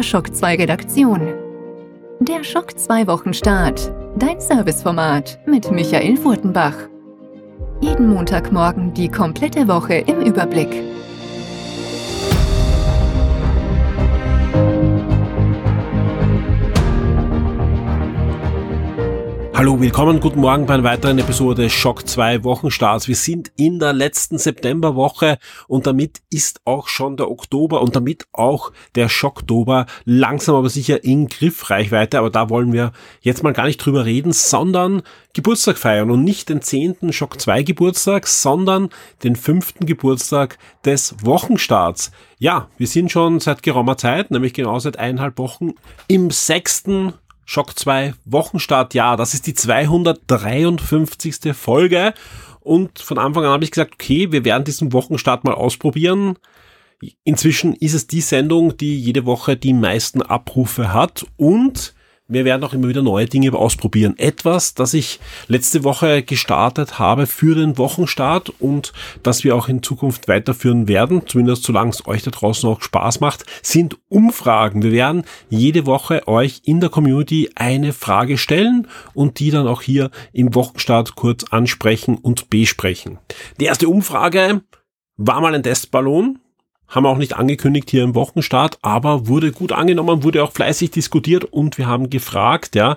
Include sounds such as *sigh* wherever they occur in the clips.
der Schock 2 Redaktion. Der Schock 2 Wochenstart. Dein Serviceformat mit Michael Furtenbach. Jeden Montagmorgen die komplette Woche im Überblick. Hallo, willkommen, guten Morgen bei einer weiteren Episode Schock 2 Wochenstarts. Wir sind in der letzten Septemberwoche und damit ist auch schon der Oktober und damit auch der Schocktober langsam aber sicher in Griffreichweite. Aber da wollen wir jetzt mal gar nicht drüber reden, sondern Geburtstag feiern und nicht den zehnten Schock 2 Geburtstag, sondern den fünften Geburtstag des Wochenstarts. Ja, wir sind schon seit geraumer Zeit, nämlich genau seit eineinhalb Wochen im sechsten Schock 2 Wochenstart, ja, das ist die 253. Folge und von Anfang an habe ich gesagt, okay, wir werden diesen Wochenstart mal ausprobieren. Inzwischen ist es die Sendung, die jede Woche die meisten Abrufe hat und wir werden auch immer wieder neue Dinge ausprobieren. Etwas, das ich letzte Woche gestartet habe für den Wochenstart und das wir auch in Zukunft weiterführen werden, zumindest solange es euch da draußen auch Spaß macht, sind Umfragen. Wir werden jede Woche euch in der Community eine Frage stellen und die dann auch hier im Wochenstart kurz ansprechen und besprechen. Die erste Umfrage war mal ein Testballon haben wir auch nicht angekündigt hier im Wochenstart, aber wurde gut angenommen, wurde auch fleißig diskutiert und wir haben gefragt, ja,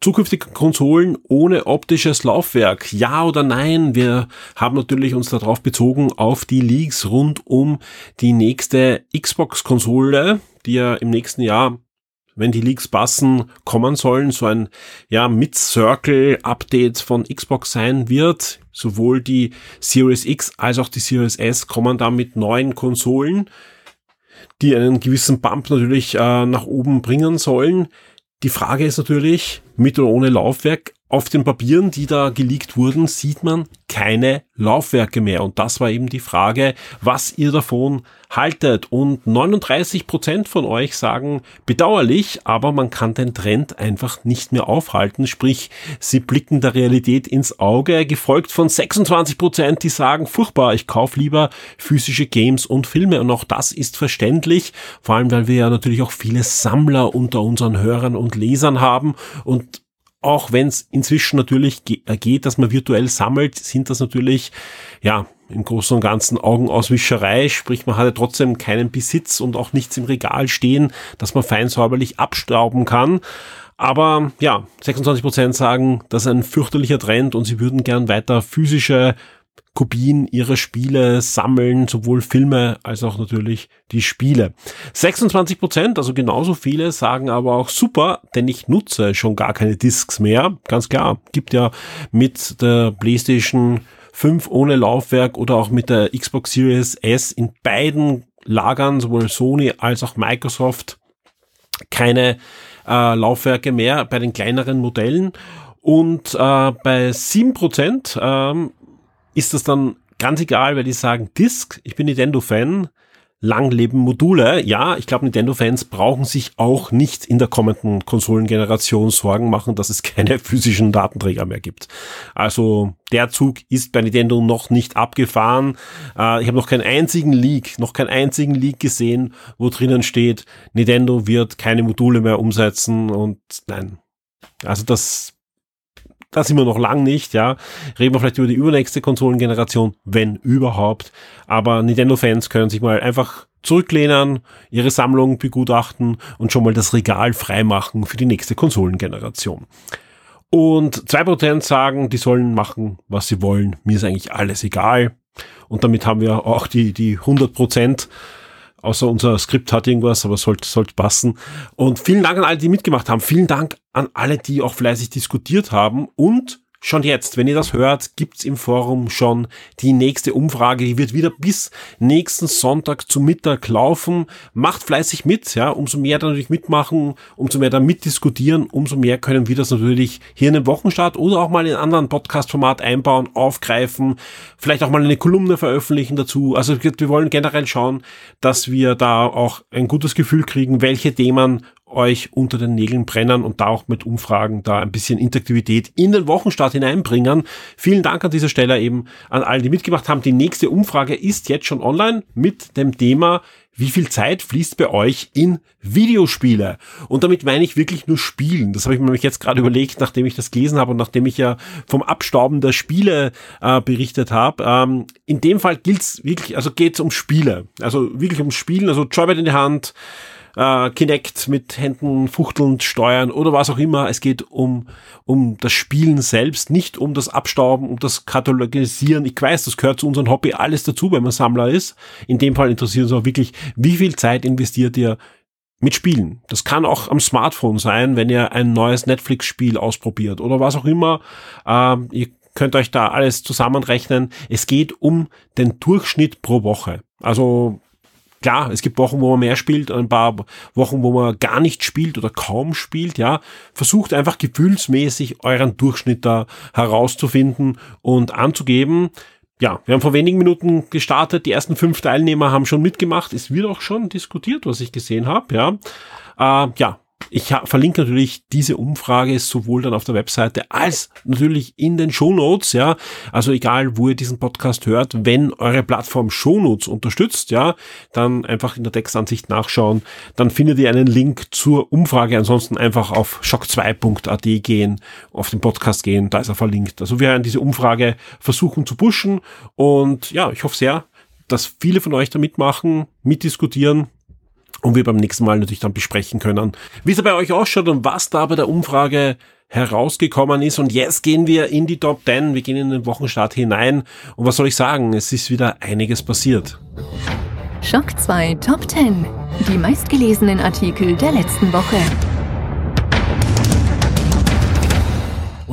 zukünftige Konsolen ohne optisches Laufwerk, ja oder nein? Wir haben natürlich uns darauf bezogen auf die Leaks rund um die nächste Xbox-Konsole, die ja im nächsten Jahr wenn die Leaks passen, kommen sollen, so ein ja Mid-Circle-Update von Xbox sein wird. Sowohl die Series X als auch die Series S kommen da mit neuen Konsolen, die einen gewissen Bump natürlich äh, nach oben bringen sollen. Die Frage ist natürlich, mit oder ohne Laufwerk, auf den Papieren, die da geleakt wurden, sieht man keine Laufwerke mehr. Und das war eben die Frage, was ihr davon haltet. Und 39 Prozent von euch sagen bedauerlich, aber man kann den Trend einfach nicht mehr aufhalten. Sprich, sie blicken der Realität ins Auge, gefolgt von 26 Prozent, die sagen, furchtbar, ich kaufe lieber physische Games und Filme. Und auch das ist verständlich, vor allem weil wir ja natürlich auch viele Sammler unter unseren Hörern und Lesern haben und auch wenn es inzwischen natürlich äh, geht, dass man virtuell sammelt, sind das natürlich, ja, im Großen und Ganzen Augenauswischerei, sprich man hatte trotzdem keinen Besitz und auch nichts im Regal stehen, dass man fein säuberlich abstauben kann. Aber ja, 26 Prozent sagen, das ist ein fürchterlicher Trend und sie würden gern weiter physische Kopien ihrer Spiele sammeln, sowohl Filme als auch natürlich die Spiele. 26 Prozent, also genauso viele, sagen aber auch super, denn ich nutze schon gar keine Discs mehr. Ganz klar, gibt ja mit der PlayStation 5 ohne Laufwerk oder auch mit der Xbox Series S in beiden Lagern, sowohl Sony als auch Microsoft, keine äh, Laufwerke mehr bei den kleineren Modellen. Und äh, bei 7% ähm, ist das dann ganz egal, weil die sagen, Disk, ich bin Nintendo-Fan, lang leben Module. Ja, ich glaube, Nintendo-Fans brauchen sich auch nicht in der kommenden Konsolengeneration Sorgen machen, dass es *laughs* keine physischen Datenträger mehr gibt. Also der Zug ist bei Nintendo noch nicht abgefahren. Äh, ich habe noch keinen einzigen Leak, noch keinen einzigen Leak gesehen, wo drinnen steht, Nintendo wird keine Module mehr umsetzen und nein. Also das da sind wir noch lang nicht, ja. Reden wir vielleicht über die übernächste Konsolengeneration, wenn überhaupt. Aber Nintendo-Fans können sich mal einfach zurücklehnen, ihre Sammlung begutachten und schon mal das Regal freimachen für die nächste Konsolengeneration. Und zwei Prozent sagen, die sollen machen, was sie wollen. Mir ist eigentlich alles egal. Und damit haben wir auch die, die 100 Prozent außer unser Skript hat irgendwas, aber sollte, sollte passen. Und vielen Dank an alle, die mitgemacht haben. Vielen Dank an alle, die auch fleißig diskutiert haben und Schon jetzt, wenn ihr das hört, gibt's im Forum schon die nächste Umfrage. Die wird wieder bis nächsten Sonntag zu Mittag laufen. Macht fleißig mit, ja. Umso mehr da natürlich mitmachen, umso mehr da mitdiskutieren, umso mehr können wir das natürlich hier in den Wochenstart oder auch mal in anderen Podcast-Format einbauen, aufgreifen, vielleicht auch mal eine Kolumne veröffentlichen dazu. Also wir wollen generell schauen, dass wir da auch ein gutes Gefühl kriegen, welche Themen euch unter den Nägeln brennen und da auch mit Umfragen da ein bisschen Interaktivität in den Wochenstart hineinbringen. Vielen Dank an dieser Stelle eben an alle, die mitgemacht haben. Die nächste Umfrage ist jetzt schon online mit dem Thema wie viel Zeit fließt bei euch in Videospiele? Und damit meine ich wirklich nur Spielen. Das habe ich mir nämlich jetzt gerade überlegt, nachdem ich das gelesen habe und nachdem ich ja vom Abstauben der Spiele äh, berichtet habe. Ähm, in dem Fall gilt's wirklich, also geht's um Spiele. Also wirklich ums Spielen, also Joybird in die Hand, äh, Kinect mit Händen fuchtelnd steuern oder was auch immer. Es geht um, um das Spielen selbst, nicht um das Abstauben, um das Katalogisieren. Ich weiß, das gehört zu unserem Hobby alles dazu, wenn man Sammler ist. In dem Fall interessiert uns auch wirklich, wie viel Zeit investiert ihr mit Spielen. Das kann auch am Smartphone sein, wenn ihr ein neues Netflix-Spiel ausprobiert oder was auch immer. Ähm, ihr könnt euch da alles zusammenrechnen. Es geht um den Durchschnitt pro Woche. Also Klar, es gibt Wochen, wo man mehr spielt, ein paar Wochen, wo man gar nicht spielt oder kaum spielt, ja. Versucht einfach gefühlsmäßig euren Durchschnitt da herauszufinden und anzugeben. Ja, wir haben vor wenigen Minuten gestartet. Die ersten fünf Teilnehmer haben schon mitgemacht. Es wird auch schon diskutiert, was ich gesehen habe, ja. Äh, ja, ich verlinke natürlich diese Umfrage sowohl dann auf der Webseite als natürlich in den Shownotes, ja. Also egal, wo ihr diesen Podcast hört, wenn eure Plattform Shownotes unterstützt, ja, dann einfach in der Textansicht nachschauen. Dann findet ihr einen Link zur Umfrage. Ansonsten einfach auf shock2.at gehen, auf den Podcast gehen, da ist er verlinkt. Also wir werden diese Umfrage versuchen zu pushen und ja, ich hoffe sehr, dass viele von euch da mitmachen, mitdiskutieren und wir beim nächsten Mal natürlich dann besprechen können, wie es bei euch ausschaut und was da bei der Umfrage herausgekommen ist. Und jetzt gehen wir in die Top 10, wir gehen in den Wochenstart hinein. Und was soll ich sagen? Es ist wieder einiges passiert. Schock 2 Top 10. Die meistgelesenen Artikel der letzten Woche.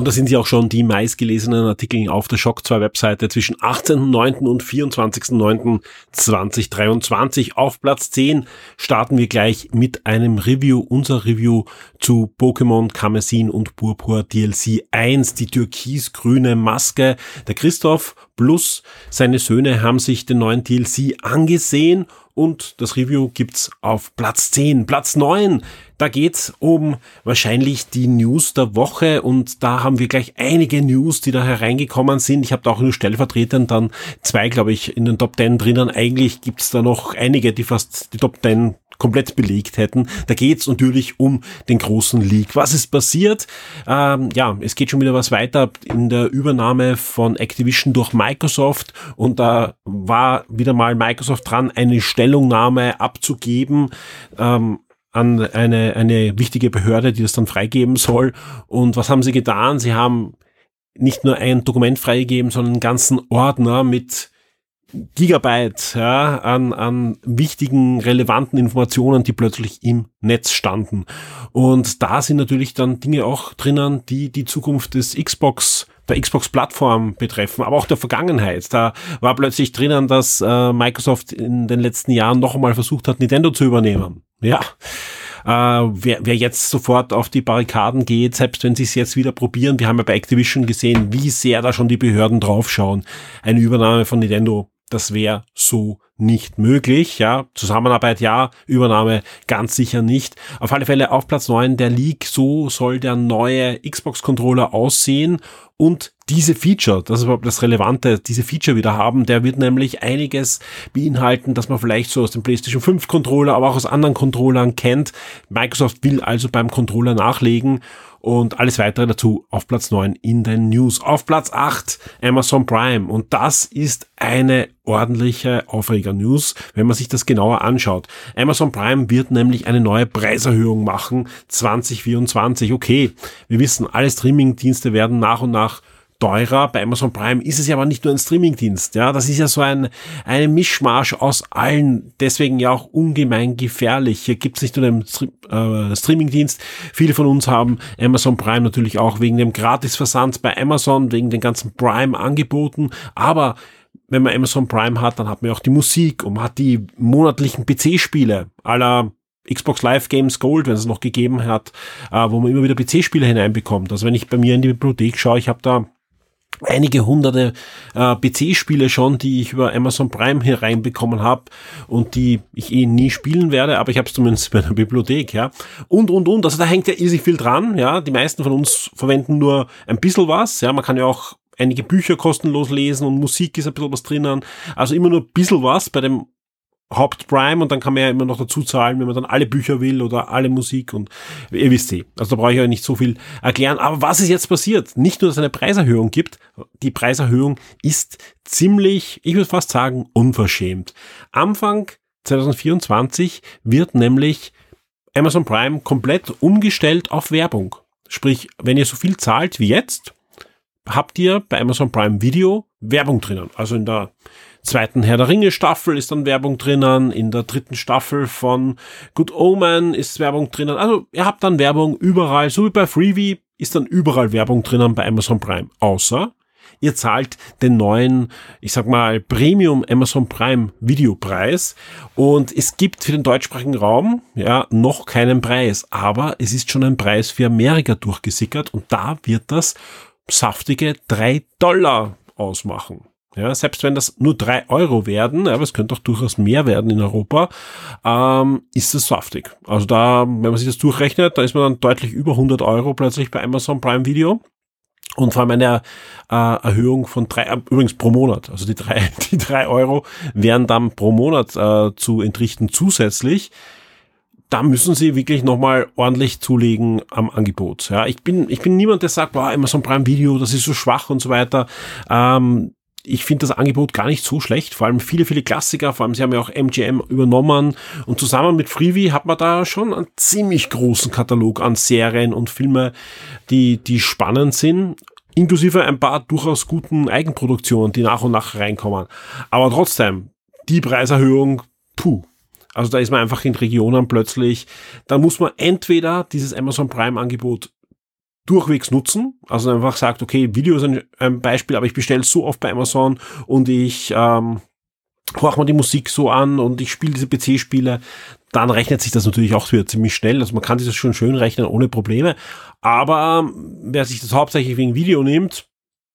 Und da sind sie auch schon die meistgelesenen Artikel auf der Shock 2 Webseite zwischen 18.09. und 24.09.2023. Auf Platz 10 starten wir gleich mit einem Review, unser Review zu Pokémon Kamezin und Purpur DLC 1, die türkisgrüne Maske. Der Christoph plus seine Söhne haben sich den neuen DLC angesehen und das Review gibt's auf Platz 10. Platz 9, da geht's um wahrscheinlich die News der Woche und da haben wir gleich einige News, die da hereingekommen sind. Ich habe da auch nur stellvertretend dann zwei, glaube ich, in den Top 10 drinnen. Eigentlich gibt's da noch einige, die fast die Top 10 komplett belegt hätten. Da geht's natürlich um den großen Leak. Was ist passiert? Ähm, ja, es geht schon wieder was weiter in der Übernahme von Activision durch Microsoft und da war wieder mal Microsoft dran, eine Stellungnahme abzugeben. Ähm, an eine, eine wichtige Behörde, die das dann freigeben soll. Und was haben sie getan? Sie haben nicht nur ein Dokument freigegeben, sondern einen ganzen Ordner mit Gigabyte ja, an, an wichtigen, relevanten Informationen, die plötzlich im Netz standen. Und da sind natürlich dann Dinge auch drinnen, die die Zukunft des Xbox der Xbox-Plattform betreffen, aber auch der Vergangenheit. Da war plötzlich drinnen, dass äh, Microsoft in den letzten Jahren noch einmal versucht hat, Nintendo zu übernehmen. Ja. Äh, wer, wer jetzt sofort auf die Barrikaden geht, selbst wenn sie es jetzt wieder probieren, wir haben ja bei Activision gesehen, wie sehr da schon die Behörden draufschauen. Eine Übernahme von Nintendo das wäre so nicht möglich. Ja, Zusammenarbeit ja, Übernahme ganz sicher nicht. Auf alle Fälle auf Platz 9 der League. So soll der neue Xbox-Controller aussehen und diese Feature, das ist überhaupt das Relevante, diese Feature wieder haben, der wird nämlich einiges beinhalten, das man vielleicht so aus dem PlayStation 5 Controller, aber auch aus anderen Controllern kennt. Microsoft will also beim Controller nachlegen und alles weitere dazu auf Platz 9 in den News. Auf Platz 8 Amazon Prime und das ist eine ordentliche Aufreger-News, wenn man sich das genauer anschaut. Amazon Prime wird nämlich eine neue Preiserhöhung machen 2024. Okay, wir wissen, alle Streaming-Dienste werden nach und nach teurer. Bei Amazon Prime ist es ja aber nicht nur ein Streamingdienst. Ja, das ist ja so ein, eine Mischmasch aus allen. Deswegen ja auch ungemein gefährlich. Hier gibt es nicht nur den äh, Streamingdienst. Viele von uns haben Amazon Prime natürlich auch wegen dem Gratisversand bei Amazon, wegen den ganzen Prime-Angeboten. Aber wenn man Amazon Prime hat, dann hat man auch die Musik und man hat die monatlichen PC-Spiele aller Xbox Live Games Gold, wenn es noch gegeben hat, äh, wo man immer wieder PC-Spiele hineinbekommt. Also wenn ich bei mir in die Bibliothek schaue, ich habe da einige hunderte äh, PC-Spiele schon, die ich über Amazon Prime hier reinbekommen habe und die ich eh nie spielen werde, aber ich habe es zumindest bei der Bibliothek, ja. Und, und, und, also da hängt ja irrsinnig viel dran, ja. Die meisten von uns verwenden nur ein bisschen was, ja. Man kann ja auch einige Bücher kostenlos lesen und Musik ist ein bisschen was drinnen. Also immer nur ein bisschen was bei dem Hauptprime und dann kann man ja immer noch dazu zahlen, wenn man dann alle Bücher will oder alle Musik und ihr wisst eh. Also da brauche ich ja nicht so viel erklären. Aber was ist jetzt passiert? Nicht nur, dass es eine Preiserhöhung gibt, die Preiserhöhung ist ziemlich, ich würde fast sagen, unverschämt. Anfang 2024 wird nämlich Amazon Prime komplett umgestellt auf Werbung. Sprich, wenn ihr so viel zahlt wie jetzt, habt ihr bei Amazon Prime Video Werbung drinnen. Also in der zweiten Herr der Ringe Staffel ist dann Werbung drinnen, in der dritten Staffel von Good Omen ist Werbung drinnen. Also ihr habt dann Werbung überall, so wie bei Freebie ist dann überall Werbung drinnen bei Amazon Prime. Außer ihr zahlt den neuen, ich sag mal, Premium Amazon Prime Videopreis und es gibt für den deutschsprachigen Raum ja noch keinen Preis, aber es ist schon ein Preis für Amerika durchgesickert und da wird das saftige drei Dollar ausmachen. Ja, selbst wenn das nur drei Euro werden, aber es könnte auch durchaus mehr werden in Europa, ähm, ist es saftig. Also da, wenn man sich das durchrechnet, da ist man dann deutlich über 100 Euro plötzlich bei Amazon Prime Video. Und vor allem eine äh, Erhöhung von drei, äh, übrigens pro Monat. Also die drei, *laughs* die drei Euro wären dann pro Monat äh, zu entrichten zusätzlich da müssen sie wirklich nochmal ordentlich zulegen am Angebot. Ja, ich bin, ich bin niemand, der sagt, boah, Amazon Prime Video, das ist so schwach und so weiter. Ähm, ich finde das Angebot gar nicht so schlecht, vor allem viele, viele Klassiker, vor allem sie haben ja auch MGM übernommen. Und zusammen mit Freebie hat man da schon einen ziemlich großen Katalog an Serien und Filme, die, die spannend sind, inklusive ein paar durchaus guten Eigenproduktionen, die nach und nach reinkommen. Aber trotzdem, die Preiserhöhung, puh. Also da ist man einfach in Regionen plötzlich, da muss man entweder dieses Amazon Prime Angebot durchwegs nutzen. Also einfach sagt, okay, Video ist ein, ein Beispiel, aber ich bestelle so oft bei Amazon und ich ähm, horch mal die Musik so an und ich spiele diese PC-Spiele, dann rechnet sich das natürlich auch wieder ziemlich schnell. Also man kann das schon schön rechnen ohne Probleme. Aber ähm, wer sich das hauptsächlich wegen Video nimmt,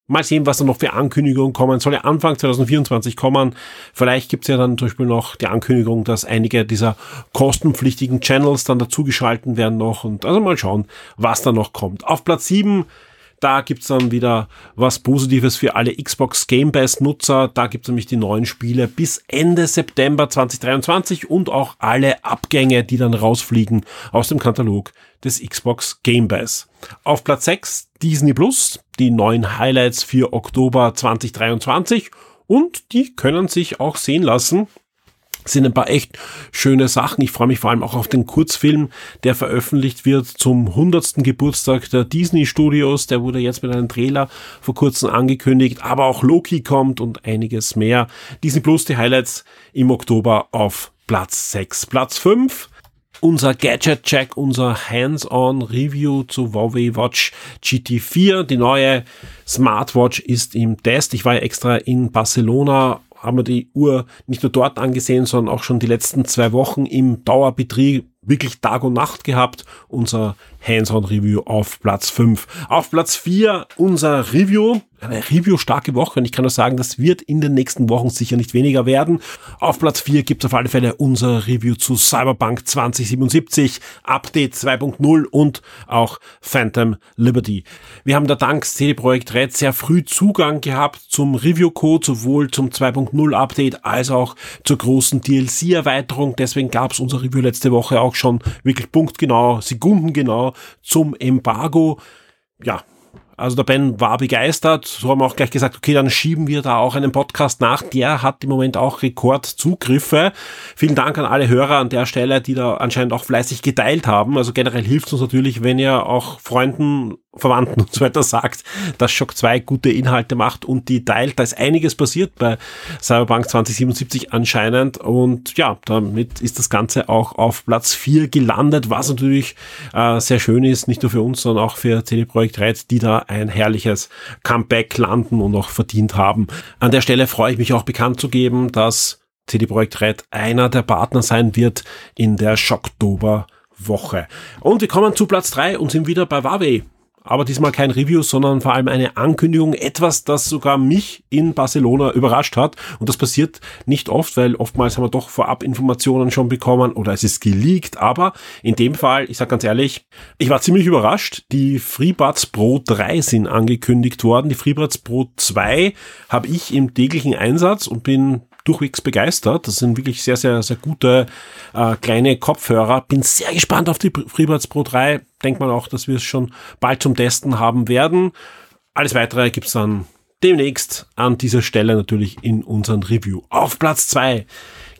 Mal sehen, was da noch für Ankündigungen kommen. Soll ja Anfang 2024 kommen. Vielleicht gibt's ja dann zum Beispiel noch die Ankündigung, dass einige dieser kostenpflichtigen Channels dann dazugeschalten werden noch. Und also mal schauen, was da noch kommt. Auf Platz 7 da gibt's dann wieder was Positives für alle Xbox Game Pass Nutzer. Da gibt's nämlich die neuen Spiele bis Ende September 2023 und auch alle Abgänge, die dann rausfliegen aus dem Katalog des Xbox Game Pass. Auf Platz 6 Disney Plus, die neuen Highlights für Oktober 2023 und die können sich auch sehen lassen sind ein paar echt schöne Sachen. Ich freue mich vor allem auch auf den Kurzfilm, der veröffentlicht wird zum 100. Geburtstag der Disney Studios. Der wurde jetzt mit einem Trailer vor kurzem angekündigt, aber auch Loki kommt und einiges mehr. Disney Plus, die Highlights im Oktober auf Platz 6. Platz 5 unser Gadget-Check, unser Hands-on-Review zu Huawei Watch GT4. Die neue Smartwatch ist im Test. Ich war ja extra in Barcelona haben wir die Uhr nicht nur dort angesehen, sondern auch schon die letzten zwei Wochen im Dauerbetrieb wirklich Tag und Nacht gehabt. Unser Hands-on-Review auf Platz 5. Auf Platz 4 unser Review eine Review-starke Woche und ich kann nur sagen, das wird in den nächsten Wochen sicher nicht weniger werden. Auf Platz 4 gibt es auf alle Fälle unser Review zu Cyberpunk 2077, Update 2.0 und auch Phantom Liberty. Wir haben da dank CD Projekt Red sehr früh Zugang gehabt zum Review-Code, sowohl zum 2.0 Update als auch zur großen DLC-Erweiterung. Deswegen gab es unser Review letzte Woche auch schon wirklich punktgenau, sekundengenau zum Embargo. Ja, also der Ben war begeistert. So haben wir auch gleich gesagt, okay, dann schieben wir da auch einen Podcast nach. Der hat im Moment auch Rekordzugriffe. Vielen Dank an alle Hörer an der Stelle, die da anscheinend auch fleißig geteilt haben. Also generell hilft uns natürlich, wenn ihr auch Freunden Verwandten und so weiter sagt, dass Shock 2 gute Inhalte macht und die teilt. Da ist einiges passiert bei Cyberpunk 2077 anscheinend und ja, damit ist das Ganze auch auf Platz 4 gelandet, was natürlich äh, sehr schön ist, nicht nur für uns, sondern auch für CD Projekt Red, die da ein herrliches Comeback landen und auch verdient haben. An der Stelle freue ich mich auch bekannt zu geben, dass CD Projekt Red einer der Partner sein wird in der Schocktober Woche. Und wir kommen zu Platz 3 und sind wieder bei Huawei aber diesmal kein Review, sondern vor allem eine Ankündigung, etwas, das sogar mich in Barcelona überrascht hat. Und das passiert nicht oft, weil oftmals haben wir doch vorab Informationen schon bekommen oder es ist geleakt. Aber in dem Fall, ich sage ganz ehrlich, ich war ziemlich überrascht. Die FreeBuds Pro 3 sind angekündigt worden. Die FreeBuds Pro 2 habe ich im täglichen Einsatz und bin durchwegs begeistert. Das sind wirklich sehr, sehr, sehr gute äh, kleine Kopfhörer. Bin sehr gespannt auf die FreeBuds Pro 3. Denkt man auch, dass wir es schon bald zum Testen haben werden. Alles weitere gibt's dann demnächst an dieser Stelle natürlich in unserem Review. Auf Platz zwei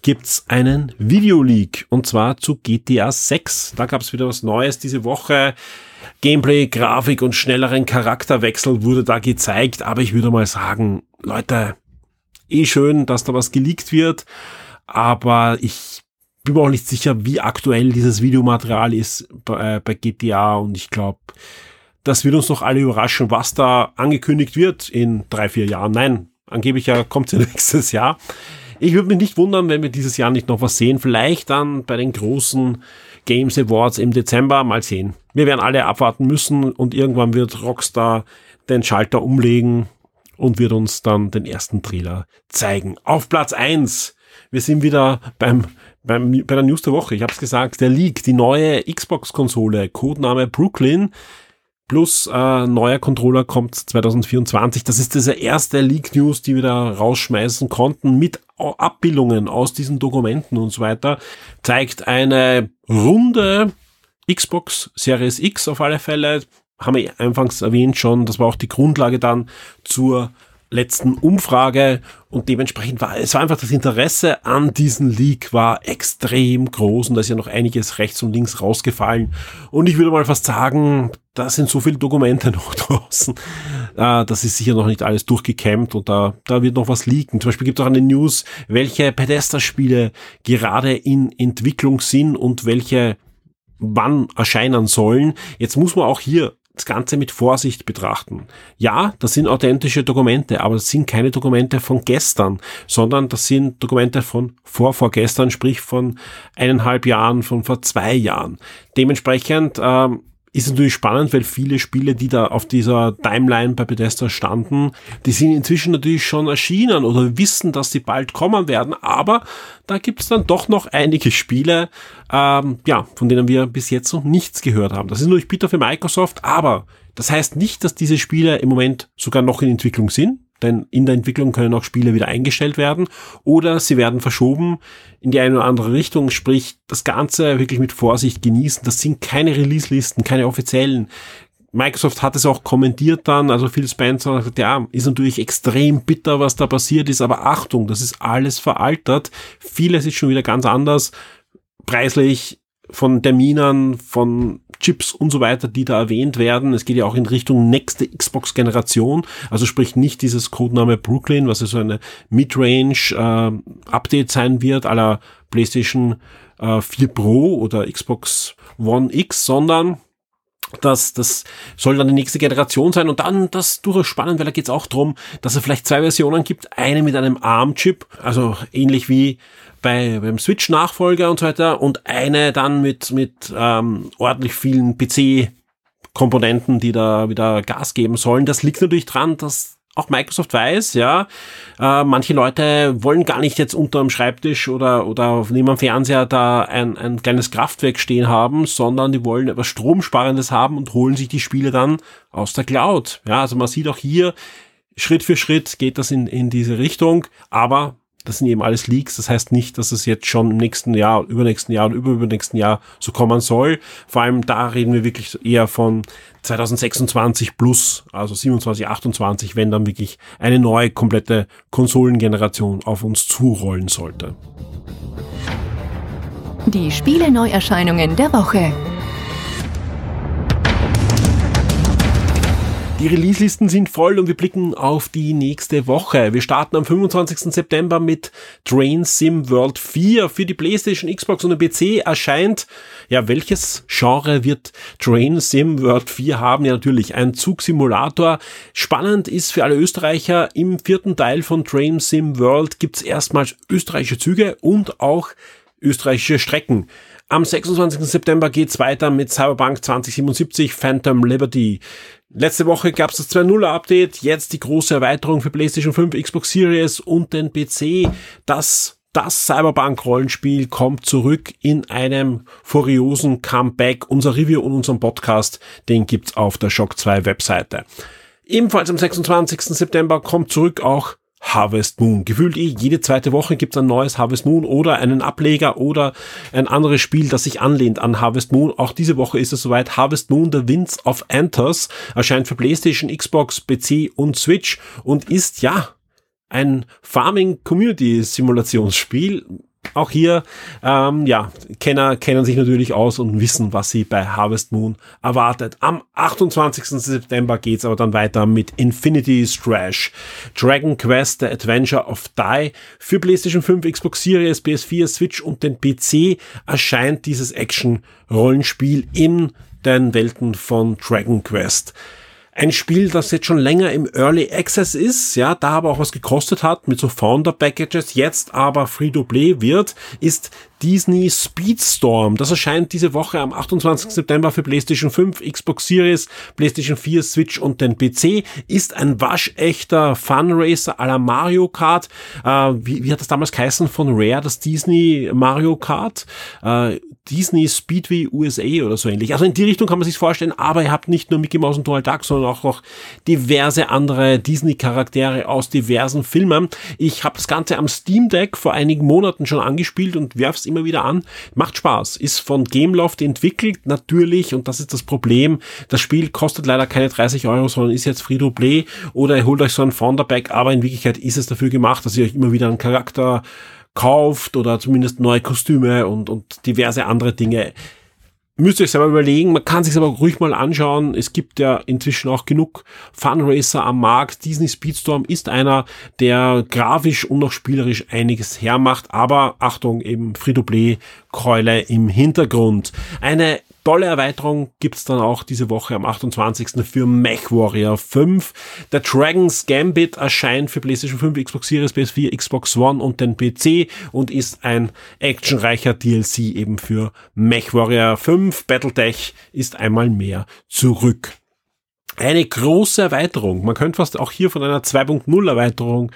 gibt's einen Videoleak und zwar zu GTA 6. Da gab's wieder was Neues diese Woche. Gameplay, Grafik und schnelleren Charakterwechsel wurde da gezeigt, aber ich würde mal sagen, Leute, eh schön, dass da was geleakt wird, aber ich bin mir auch nicht sicher, wie aktuell dieses Videomaterial ist bei, äh, bei GTA und ich glaube, das wird uns noch alle überraschen, was da angekündigt wird in drei, vier Jahren. Nein, angeblich ja kommt ja *laughs* nächstes Jahr. Ich würde mich nicht wundern, wenn wir dieses Jahr nicht noch was sehen. Vielleicht dann bei den großen Games Awards im Dezember. Mal sehen. Wir werden alle abwarten müssen und irgendwann wird Rockstar den Schalter umlegen und wird uns dann den ersten Trailer zeigen. Auf Platz eins. Wir sind wieder beim, beim, bei der News der Woche. Ich habe es gesagt, der Leak, die neue Xbox-Konsole, Codename Brooklyn, plus äh, neuer Controller kommt 2024. Das ist diese erste Leak-News, die wir da rausschmeißen konnten, mit Abbildungen aus diesen Dokumenten und so weiter. Zeigt eine runde Xbox Series X auf alle Fälle haben wir anfangs erwähnt schon, das war auch die Grundlage dann zur letzten Umfrage und dementsprechend war es war einfach das Interesse an diesem Leak war extrem groß und da ist ja noch einiges rechts und links rausgefallen und ich würde mal fast sagen, da sind so viele Dokumente *laughs* noch draußen, äh, das ist sicher noch nicht alles durchgekämmt und da, da wird noch was liegen. Zum Beispiel gibt es auch eine News, welche Pedesta-Spiele gerade in Entwicklung sind und welche wann erscheinen sollen. Jetzt muss man auch hier das Ganze mit Vorsicht betrachten. Ja, das sind authentische Dokumente, aber das sind keine Dokumente von gestern, sondern das sind Dokumente von vor vorgestern, sprich von eineinhalb Jahren, von vor zwei Jahren. Dementsprechend ähm, ist natürlich spannend, weil viele Spiele, die da auf dieser Timeline bei Bethesda standen, die sind inzwischen natürlich schon erschienen oder wissen, dass sie bald kommen werden, aber da gibt es dann doch noch einige Spiele, ähm, ja, von denen wir bis jetzt noch nichts gehört haben. Das ist natürlich bitter für Microsoft, aber das heißt nicht, dass diese Spiele im Moment sogar noch in Entwicklung sind denn in der Entwicklung können auch Spiele wieder eingestellt werden oder sie werden verschoben in die eine oder andere Richtung, sprich das Ganze wirklich mit Vorsicht genießen. Das sind keine Release-Listen, keine offiziellen. Microsoft hat es auch kommentiert dann, also Phil Spencer hat gesagt, ja, ist natürlich extrem bitter, was da passiert ist, aber Achtung, das ist alles veraltet. Vieles ist schon wieder ganz anders. Preislich, von Terminern, von Chips und so weiter, die da erwähnt werden. Es geht ja auch in Richtung nächste Xbox-Generation, also sprich nicht dieses Codename Brooklyn, was ja so eine Midrange-Update äh, sein wird, aller PlayStation äh, 4 Pro oder Xbox One X, sondern das, das soll dann die nächste Generation sein. Und dann das durchaus spannend, weil da geht es auch drum, dass es vielleicht zwei Versionen gibt, eine mit einem ARM-Chip, also ähnlich wie bei, beim Switch-Nachfolger und so weiter und eine dann mit, mit ähm, ordentlich vielen PC-Komponenten, die da wieder Gas geben sollen. Das liegt natürlich dran, dass auch Microsoft weiß, ja, äh, manche Leute wollen gar nicht jetzt unter dem Schreibtisch oder, oder neben dem Fernseher da ein, ein kleines Kraftwerk stehen haben, sondern die wollen etwas Stromsparendes haben und holen sich die Spiele dann aus der Cloud. Ja, also man sieht auch hier, Schritt für Schritt geht das in, in diese Richtung, aber das sind eben alles Leaks. Das heißt nicht, dass es jetzt schon im nächsten Jahr, übernächsten Jahr und überübernächsten Jahr so kommen soll. Vor allem da reden wir wirklich eher von 2026 plus, also 27, 28, wenn dann wirklich eine neue komplette Konsolengeneration auf uns zurollen sollte. Die Spiele-Neuerscheinungen der Woche. Die Release-Listen sind voll und wir blicken auf die nächste Woche. Wir starten am 25. September mit Train Sim World 4 für die PlayStation, Xbox und den PC erscheint. Ja, welches Genre wird Train Sim World 4 haben? Ja, natürlich ein Zugsimulator. Spannend ist für alle Österreicher, im vierten Teil von Train Sim World gibt's erstmals österreichische Züge und auch österreichische Strecken. Am 26. September geht's weiter mit Cyberpunk 2077 Phantom Liberty. Letzte Woche gab's das 2.0 Update, jetzt die große Erweiterung für PlayStation 5, Xbox Series und den PC. Das das Cyberpunk-Rollenspiel kommt zurück in einem furiosen Comeback. Unser Review und unseren Podcast, den gibt's auf der Shock 2 Webseite. Ebenfalls am 26. September kommt zurück auch Harvest Moon. Gefühlt eh jede zweite Woche gibt es ein neues Harvest Moon oder einen Ableger oder ein anderes Spiel, das sich anlehnt an Harvest Moon. Auch diese Woche ist es soweit. Harvest Moon, The Winds of Anthos erscheint für PlayStation, Xbox, PC und Switch und ist ja ein Farming Community Simulationsspiel auch hier, ähm, ja, Kenner kennen sich natürlich aus und wissen, was sie bei Harvest Moon erwartet. Am 28. September geht's aber dann weiter mit Infinity Strash. Dragon Quest The Adventure of Die. Für PlayStation 5, Xbox Series, PS4, Switch und den PC erscheint dieses Action-Rollenspiel in den Welten von Dragon Quest. Ein Spiel, das jetzt schon länger im Early Access ist, ja, da aber auch was gekostet hat mit so Founder Packages, jetzt aber Free-to-Play wird, ist Disney Speedstorm. Das erscheint diese Woche am 28. September für PlayStation 5, Xbox Series, PlayStation 4, Switch und den PC. Ist ein waschechter Fun Racer à la Mario Kart. Äh, wie, wie, hat das damals geheißen von Rare, das Disney Mario Kart? Äh, Disney Speedway USA oder so ähnlich. Also in die Richtung kann man sich vorstellen, aber ihr habt nicht nur Mickey Mouse und Donald Duck, sondern auch noch diverse andere Disney-Charaktere aus diversen Filmen. Ich habe das Ganze am Steam Deck vor einigen Monaten schon angespielt und werf's immer wieder an. Macht Spaß. Ist von Gameloft entwickelt, natürlich, und das ist das Problem. Das Spiel kostet leider keine 30 Euro, sondern ist jetzt free to play oder ihr holt euch so ein Founderback, aber in Wirklichkeit ist es dafür gemacht, dass ihr euch immer wieder einen Charakter kauft oder zumindest neue Kostüme und, und diverse andere Dinge Müsst ihr euch selber überlegen, man kann sich aber ruhig mal anschauen. Es gibt ja inzwischen auch genug Funracer am Markt. Disney Speedstorm ist einer, der grafisch und auch spielerisch einiges hermacht, aber Achtung, eben Free-to-Play-Keule im Hintergrund. Eine tolle Erweiterung gibt's dann auch diese Woche am 28. für Mech Warrior 5. Der Dragon's Gambit erscheint für PlayStation 5, Xbox Series, PS4, Xbox One und den PC und ist ein actionreicher DLC eben für Mech Warrior 5. Battletech ist einmal mehr zurück eine große Erweiterung. Man könnte fast auch hier von einer 2.0 Erweiterung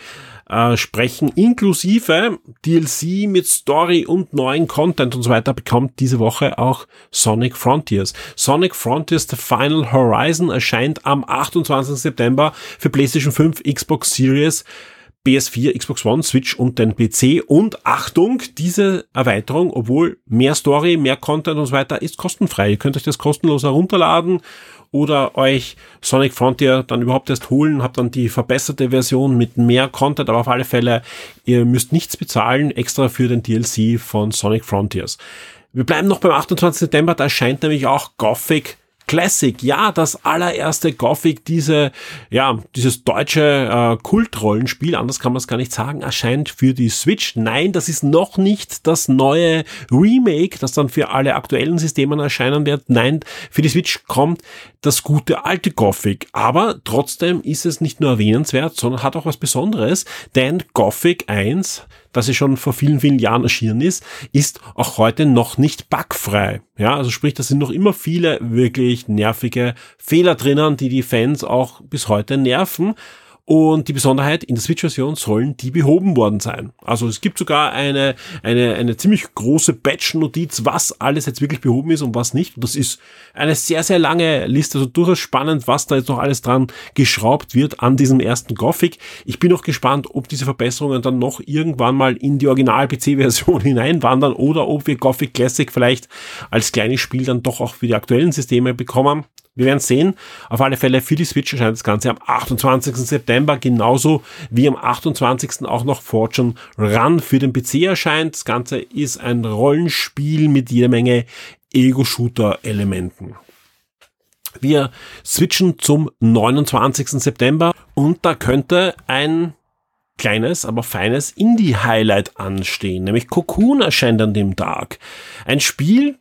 äh, sprechen, inklusive DLC mit Story und neuen Content und so weiter, bekommt diese Woche auch Sonic Frontiers. Sonic Frontiers The Final Horizon erscheint am 28. September für PlayStation 5, Xbox Series, PS4, Xbox One, Switch und den PC. Und Achtung, diese Erweiterung, obwohl mehr Story, mehr Content und so weiter, ist kostenfrei. Ihr könnt euch das kostenlos herunterladen oder euch Sonic Frontier dann überhaupt erst holen, habt dann die verbesserte Version mit mehr Content, aber auf alle Fälle, ihr müsst nichts bezahlen extra für den DLC von Sonic Frontiers. Wir bleiben noch beim 28. September, da erscheint nämlich auch Gothic Classic, ja, das allererste Gothic, diese, ja, dieses deutsche äh, Kultrollenspiel, anders kann man es gar nicht sagen, erscheint für die Switch. Nein, das ist noch nicht das neue Remake, das dann für alle aktuellen Systemen erscheinen wird. Nein, für die Switch kommt das gute alte Gothic. Aber trotzdem ist es nicht nur erwähnenswert, sondern hat auch was Besonderes, denn Gothic 1 das ja schon vor vielen, vielen Jahren erschienen ist, ist auch heute noch nicht bugfrei. Ja, also sprich, da sind noch immer viele wirklich nervige Fehler drinnen, die die Fans auch bis heute nerven. Und die Besonderheit, in der Switch-Version sollen die behoben worden sein. Also es gibt sogar eine, eine, eine ziemlich große Batch-Notiz, was alles jetzt wirklich behoben ist und was nicht. Und das ist eine sehr, sehr lange Liste, also durchaus spannend, was da jetzt noch alles dran geschraubt wird an diesem ersten Gothic. Ich bin auch gespannt, ob diese Verbesserungen dann noch irgendwann mal in die Original-PC-Version *laughs* hineinwandern oder ob wir Gothic Classic vielleicht als kleines Spiel dann doch auch für die aktuellen Systeme bekommen. Wir werden sehen. Auf alle Fälle für die Switch erscheint das Ganze am 28. September, genauso wie am 28. auch noch Fortune Run für den PC erscheint. Das Ganze ist ein Rollenspiel mit jeder Menge Ego-Shooter-Elementen. Wir switchen zum 29. September und da könnte ein kleines, aber feines Indie-Highlight anstehen, nämlich Cocoon erscheint an dem Tag. Ein Spiel,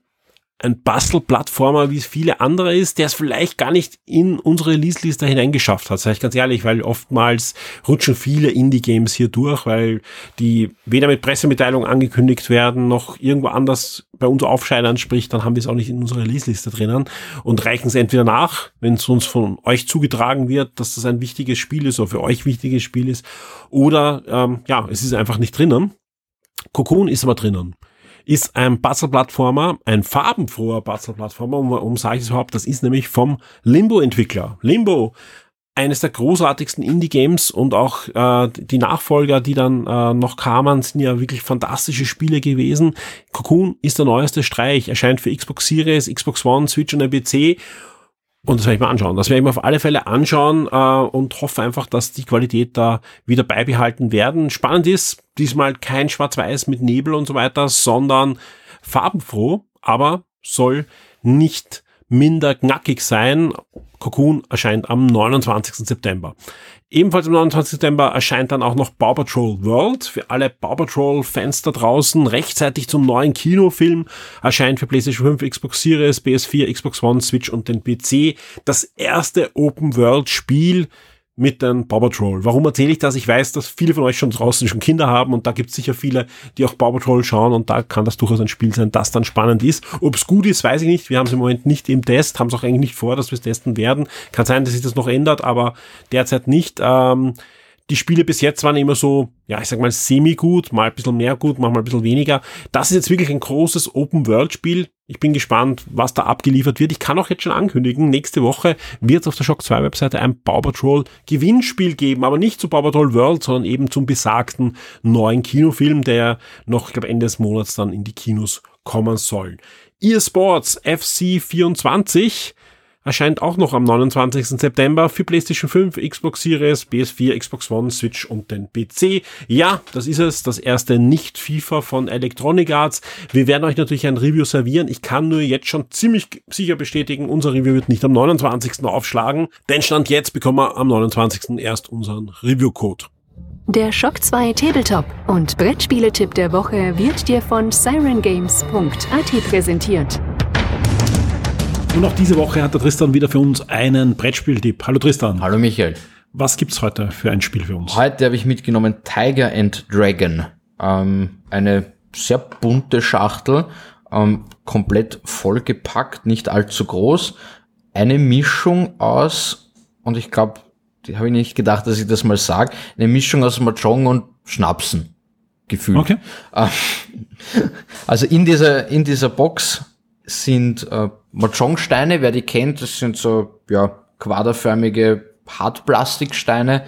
ein Bastel-Plattformer, wie es viele andere ist, der es vielleicht gar nicht in unsere Release-Liste hineingeschafft hat, sage ich ganz ehrlich, weil oftmals rutschen viele Indie-Games hier durch, weil die weder mit Pressemitteilung angekündigt werden, noch irgendwo anders bei uns aufscheinen, sprich, dann haben wir es auch nicht in unserer Release-Liste drinnen und reichen es entweder nach, wenn es uns von euch zugetragen wird, dass das ein wichtiges Spiel ist oder für euch wichtiges Spiel ist, oder ähm, ja, es ist einfach nicht drinnen. Cocoon ist aber drinnen ist ein Puzzle-Plattformer, ein farbenfroher Puzzle-Plattformer. Um, um sage ich es überhaupt? Das ist nämlich vom Limbo-Entwickler. Limbo, eines der großartigsten Indie-Games und auch äh, die Nachfolger, die dann äh, noch kamen, sind ja wirklich fantastische Spiele gewesen. Cocoon ist der neueste Streich, erscheint für Xbox Series, Xbox One, Switch und PC und das werde ich mir anschauen. Das werde ich mir auf alle Fälle anschauen äh, und hoffe einfach, dass die Qualität da wieder beibehalten werden. Spannend ist, diesmal kein Schwarz-Weiß mit Nebel und so weiter, sondern farbenfroh, aber soll nicht minder knackig sein. Cocoon erscheint am 29. September. Ebenfalls am 29. September erscheint dann auch noch Paw Patrol World. Für alle Paw Patrol Fans da draußen rechtzeitig zum neuen Kinofilm erscheint für PlayStation 5, Xbox Series, PS4, Xbox One, Switch und den PC das erste Open World Spiel mit den Paw Patrol. Warum erzähle ich das? Ich weiß, dass viele von euch schon draußen schon Kinder haben und da gibt es sicher viele, die auch Paw Patrol schauen und da kann das durchaus ein Spiel sein, das dann spannend ist. Ob es gut ist, weiß ich nicht. Wir haben es im Moment nicht im Test, haben es auch eigentlich nicht vor, dass wir es testen werden. Kann sein, dass sich das noch ändert, aber derzeit nicht. Ähm, die Spiele bis jetzt waren immer so, ja, ich sag mal semi-gut, mal ein bisschen mehr gut, manchmal ein bisschen weniger. Das ist jetzt wirklich ein großes Open-World-Spiel. Ich bin gespannt, was da abgeliefert wird. Ich kann auch jetzt schon ankündigen, nächste Woche wird es auf der Shock 2 Webseite ein Paw Patrol Gewinnspiel geben, aber nicht zu Paw Patrol World, sondern eben zum besagten neuen Kinofilm, der noch, ich glaube, Ende des Monats dann in die Kinos kommen soll. eSports FC 24 erscheint auch noch am 29. September für PlayStation 5, Xbox Series, PS4, Xbox One, Switch und den PC. Ja, das ist es, das erste Nicht-FIFA von Electronic Arts. Wir werden euch natürlich ein Review servieren. Ich kann nur jetzt schon ziemlich sicher bestätigen, unser Review wird nicht am 29. aufschlagen, denn Stand jetzt bekommen wir am 29. erst unseren Review-Code. Der Shock 2 Tabletop und Brettspiele-Tipp der Woche wird dir von sirengames.at präsentiert. Und auch diese Woche hat der Tristan wieder für uns einen Brettspieltipp. Hallo Tristan. Hallo Michael. Was gibt's heute für ein Spiel für uns? Heute habe ich mitgenommen Tiger and Dragon. Ähm, eine sehr bunte Schachtel, ähm, komplett vollgepackt, nicht allzu groß. Eine Mischung aus, und ich glaube, die habe ich nicht gedacht, dass ich das mal sage, eine Mischung aus Mahjong und Schnapsen gefühlt. Okay. Ähm, *laughs* also in dieser, in dieser Box sind äh, Mahjong-Steine, wer die kennt, das sind so ja, quaderförmige Hartplastiksteine,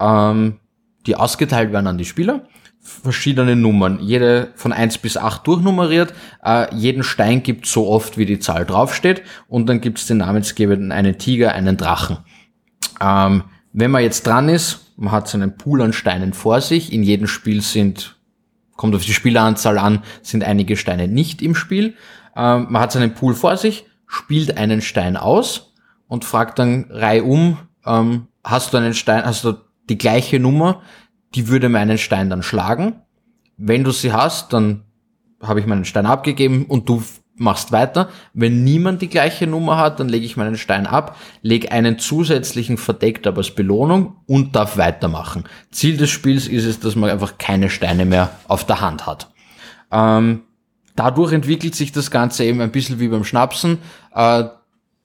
ähm, die ausgeteilt werden an die Spieler. Verschiedene Nummern, jede von eins bis acht durchnummeriert. Äh, jeden Stein gibt so oft, wie die Zahl draufsteht. Und dann gibt es den namensgebenden einen Tiger, einen Drachen. Ähm, wenn man jetzt dran ist, man hat so einen Pool an Steinen vor sich. In jedem Spiel sind, kommt auf die Spieleranzahl an, sind einige Steine nicht im Spiel. Ähm, man hat seinen Pool vor sich, spielt einen Stein aus und fragt dann reihum, ähm, hast du einen Stein, hast du die gleiche Nummer, die würde meinen Stein dann schlagen. Wenn du sie hast, dann habe ich meinen Stein abgegeben und du machst weiter. Wenn niemand die gleiche Nummer hat, dann lege ich meinen Stein ab, lege einen zusätzlichen verdeckt aber als Belohnung und darf weitermachen. Ziel des Spiels ist es, dass man einfach keine Steine mehr auf der Hand hat. Ähm, dadurch entwickelt sich das Ganze eben ein bisschen wie beim Schnapsen. Äh,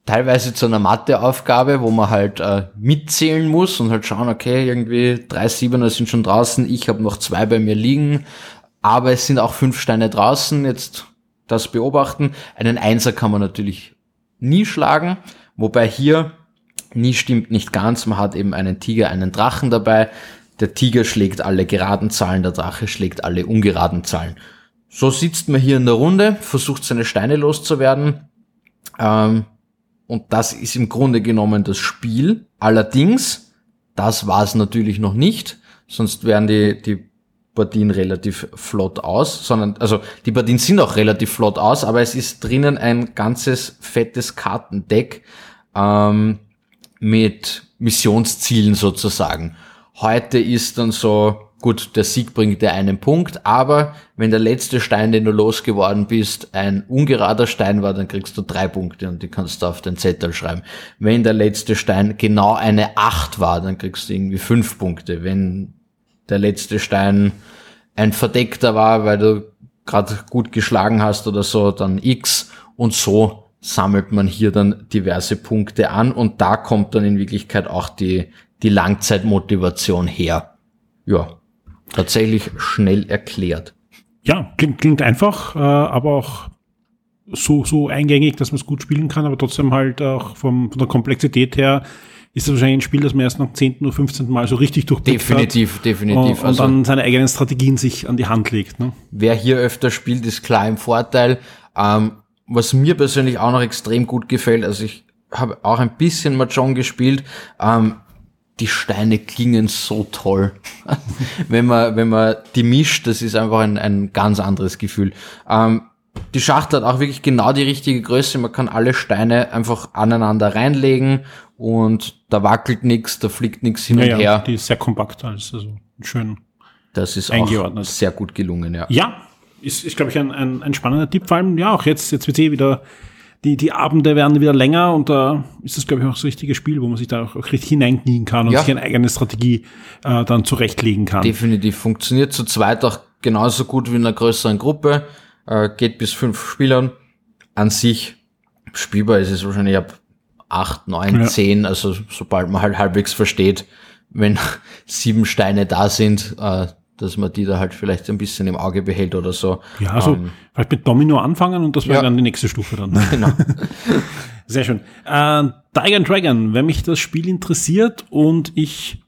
teilweise zu einer Matheaufgabe, wo man halt äh, mitzählen muss und halt schauen, okay, irgendwie drei Siebener sind schon draußen, ich habe noch zwei bei mir liegen, aber es sind auch fünf Steine draußen, jetzt das beobachten. Einen Einser kann man natürlich nie schlagen, wobei hier nie stimmt nicht ganz, man hat eben einen Tiger, einen Drachen dabei. Der Tiger schlägt alle geraden Zahlen, der Drache schlägt alle ungeraden Zahlen. So sitzt man hier in der Runde, versucht seine Steine loszuwerden. Ähm, und das ist im Grunde genommen das Spiel. Allerdings, das war es natürlich noch nicht, sonst wären die, die Partien relativ flott aus, sondern, also die Partien sind auch relativ flott aus, aber es ist drinnen ein ganzes fettes Kartendeck ähm, mit Missionszielen sozusagen. Heute ist dann so gut, der Sieg bringt dir einen Punkt, aber wenn der letzte Stein, den du losgeworden bist, ein ungerader Stein war, dann kriegst du drei Punkte und die kannst du auf den Zettel schreiben. Wenn der letzte Stein genau eine Acht war, dann kriegst du irgendwie fünf Punkte. Wenn der letzte Stein ein verdeckter war, weil du gerade gut geschlagen hast oder so, dann X und so sammelt man hier dann diverse Punkte an und da kommt dann in Wirklichkeit auch die, die Langzeitmotivation her. Ja, tatsächlich schnell erklärt. Ja, klingt, klingt einfach, äh, aber auch so, so eingängig, dass man es gut spielen kann, aber trotzdem halt auch vom, von der Komplexität her ist das wahrscheinlich ein Spiel, das man erst nach 10. oder 15. Mal so richtig durchblickt Definitiv, hat definitiv. Und, und Also- dann seine eigenen Strategien sich an die Hand legt. Ne? Wer hier öfter spielt, ist klar im Vorteil. Ähm, was mir persönlich auch noch extrem gut gefällt, also ich habe auch ein bisschen Mahjong gespielt, ähm, die Steine klingen so toll. *laughs* wenn man, wenn man die mischt, das ist einfach ein, ein ganz anderes Gefühl. Ähm, die Schachtel hat auch wirklich genau die richtige Größe. Man kann alle Steine einfach aneinander reinlegen und da wackelt nichts, da fliegt nichts hin Ja, und ja, her. die ist sehr kompakt, alles, also schön. Das ist eingeordnet. auch sehr gut gelungen, ja. Ja, ist, ist glaube ich, ein, ein, ein spannender Tipp. Vor allem, ja, auch jetzt, jetzt wird eh wieder, die, die Abende werden wieder länger und da ist das, glaube ich, auch das richtige Spiel, wo man sich da auch, auch richtig hineinknien kann und Ja. sich eine eigene Strategie äh, dann zurechtlegen kann. Definitiv funktioniert zu zweit auch genauso gut wie in einer größeren Gruppe. Äh, geht bis fünf Spielern. An sich spielbar ist es wahrscheinlich ab acht, neun, zehn. Also sobald man halt halbwegs versteht, wenn *laughs* sieben Steine da sind, äh, dass man die da halt vielleicht ein bisschen im Auge behält oder so. Ja, also Ähm, vielleicht mit Domino anfangen und das wäre Ja. dann die nächste Stufe dann. *laughs* genau. *laughs* Sehr schön. Äh, Tiger and Dragon, wenn mich das Spiel interessiert und ich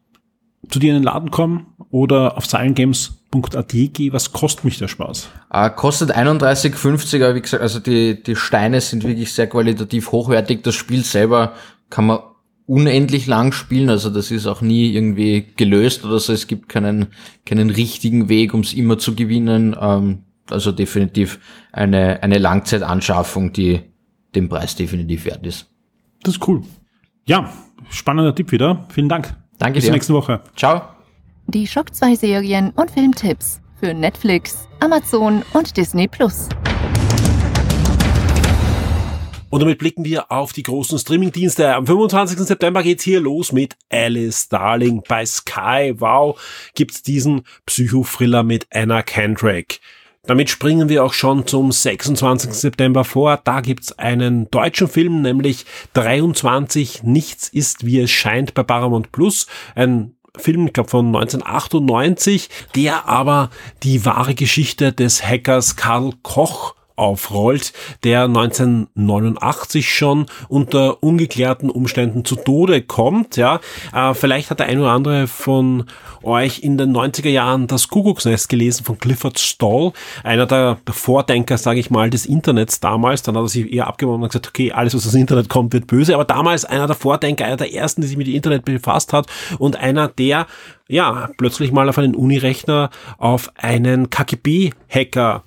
zu dir in den Laden komme oder auf silentgames.at gehe, was kostet mich der Spaß? Äh, kostet 31,50, aber wie gesagt, also die, die Steine sind wirklich sehr qualitativ hochwertig. Das Spiel selber kann man unendlich lang spielen, also das ist auch nie irgendwie gelöst oder so. Es gibt keinen, keinen richtigen Weg, um es immer zu gewinnen. Ähm, also definitiv eine, eine Langzeitanschaffung, die den Preis definitiv wert ist. Das ist cool. Ja, spannender Tipp wieder. Vielen Dank. Danke Bis dir. zur nächsten Woche. Ciao. Die Schock 2 Serien und Filmtipps für Netflix, Amazon und Disney Plus. Und damit blicken wir auf die großen Streamingdienste. Am 25. September geht's hier los mit Alice Darling bei Sky. Wow, gibt's diesen Psychothriller mit Anna Kendrick. Damit springen wir auch schon zum 26. September vor. Da gibt's einen deutschen Film, nämlich 23 Nichts ist wie es scheint bei Paramount Plus. Ein Film, ich glaube von 1998, der aber die wahre Geschichte des Hackers Karl Koch aufrollt, der 1989 schon unter ungeklärten Umständen zu Tode kommt. Ja, äh, vielleicht hat der ein oder andere von euch in den 90er Jahren das Kuckucksnest gelesen von Clifford Stoll, einer der Vordenker, sage ich mal, des Internets damals. Dann hat er sich eher abgewonnen und gesagt, okay, alles, was aus dem Internet kommt, wird böse. Aber damals einer der Vordenker, einer der ersten, die sich mit dem Internet befasst hat und einer, der ja plötzlich mal auf einen Unirechner auf einen KGB-Hacker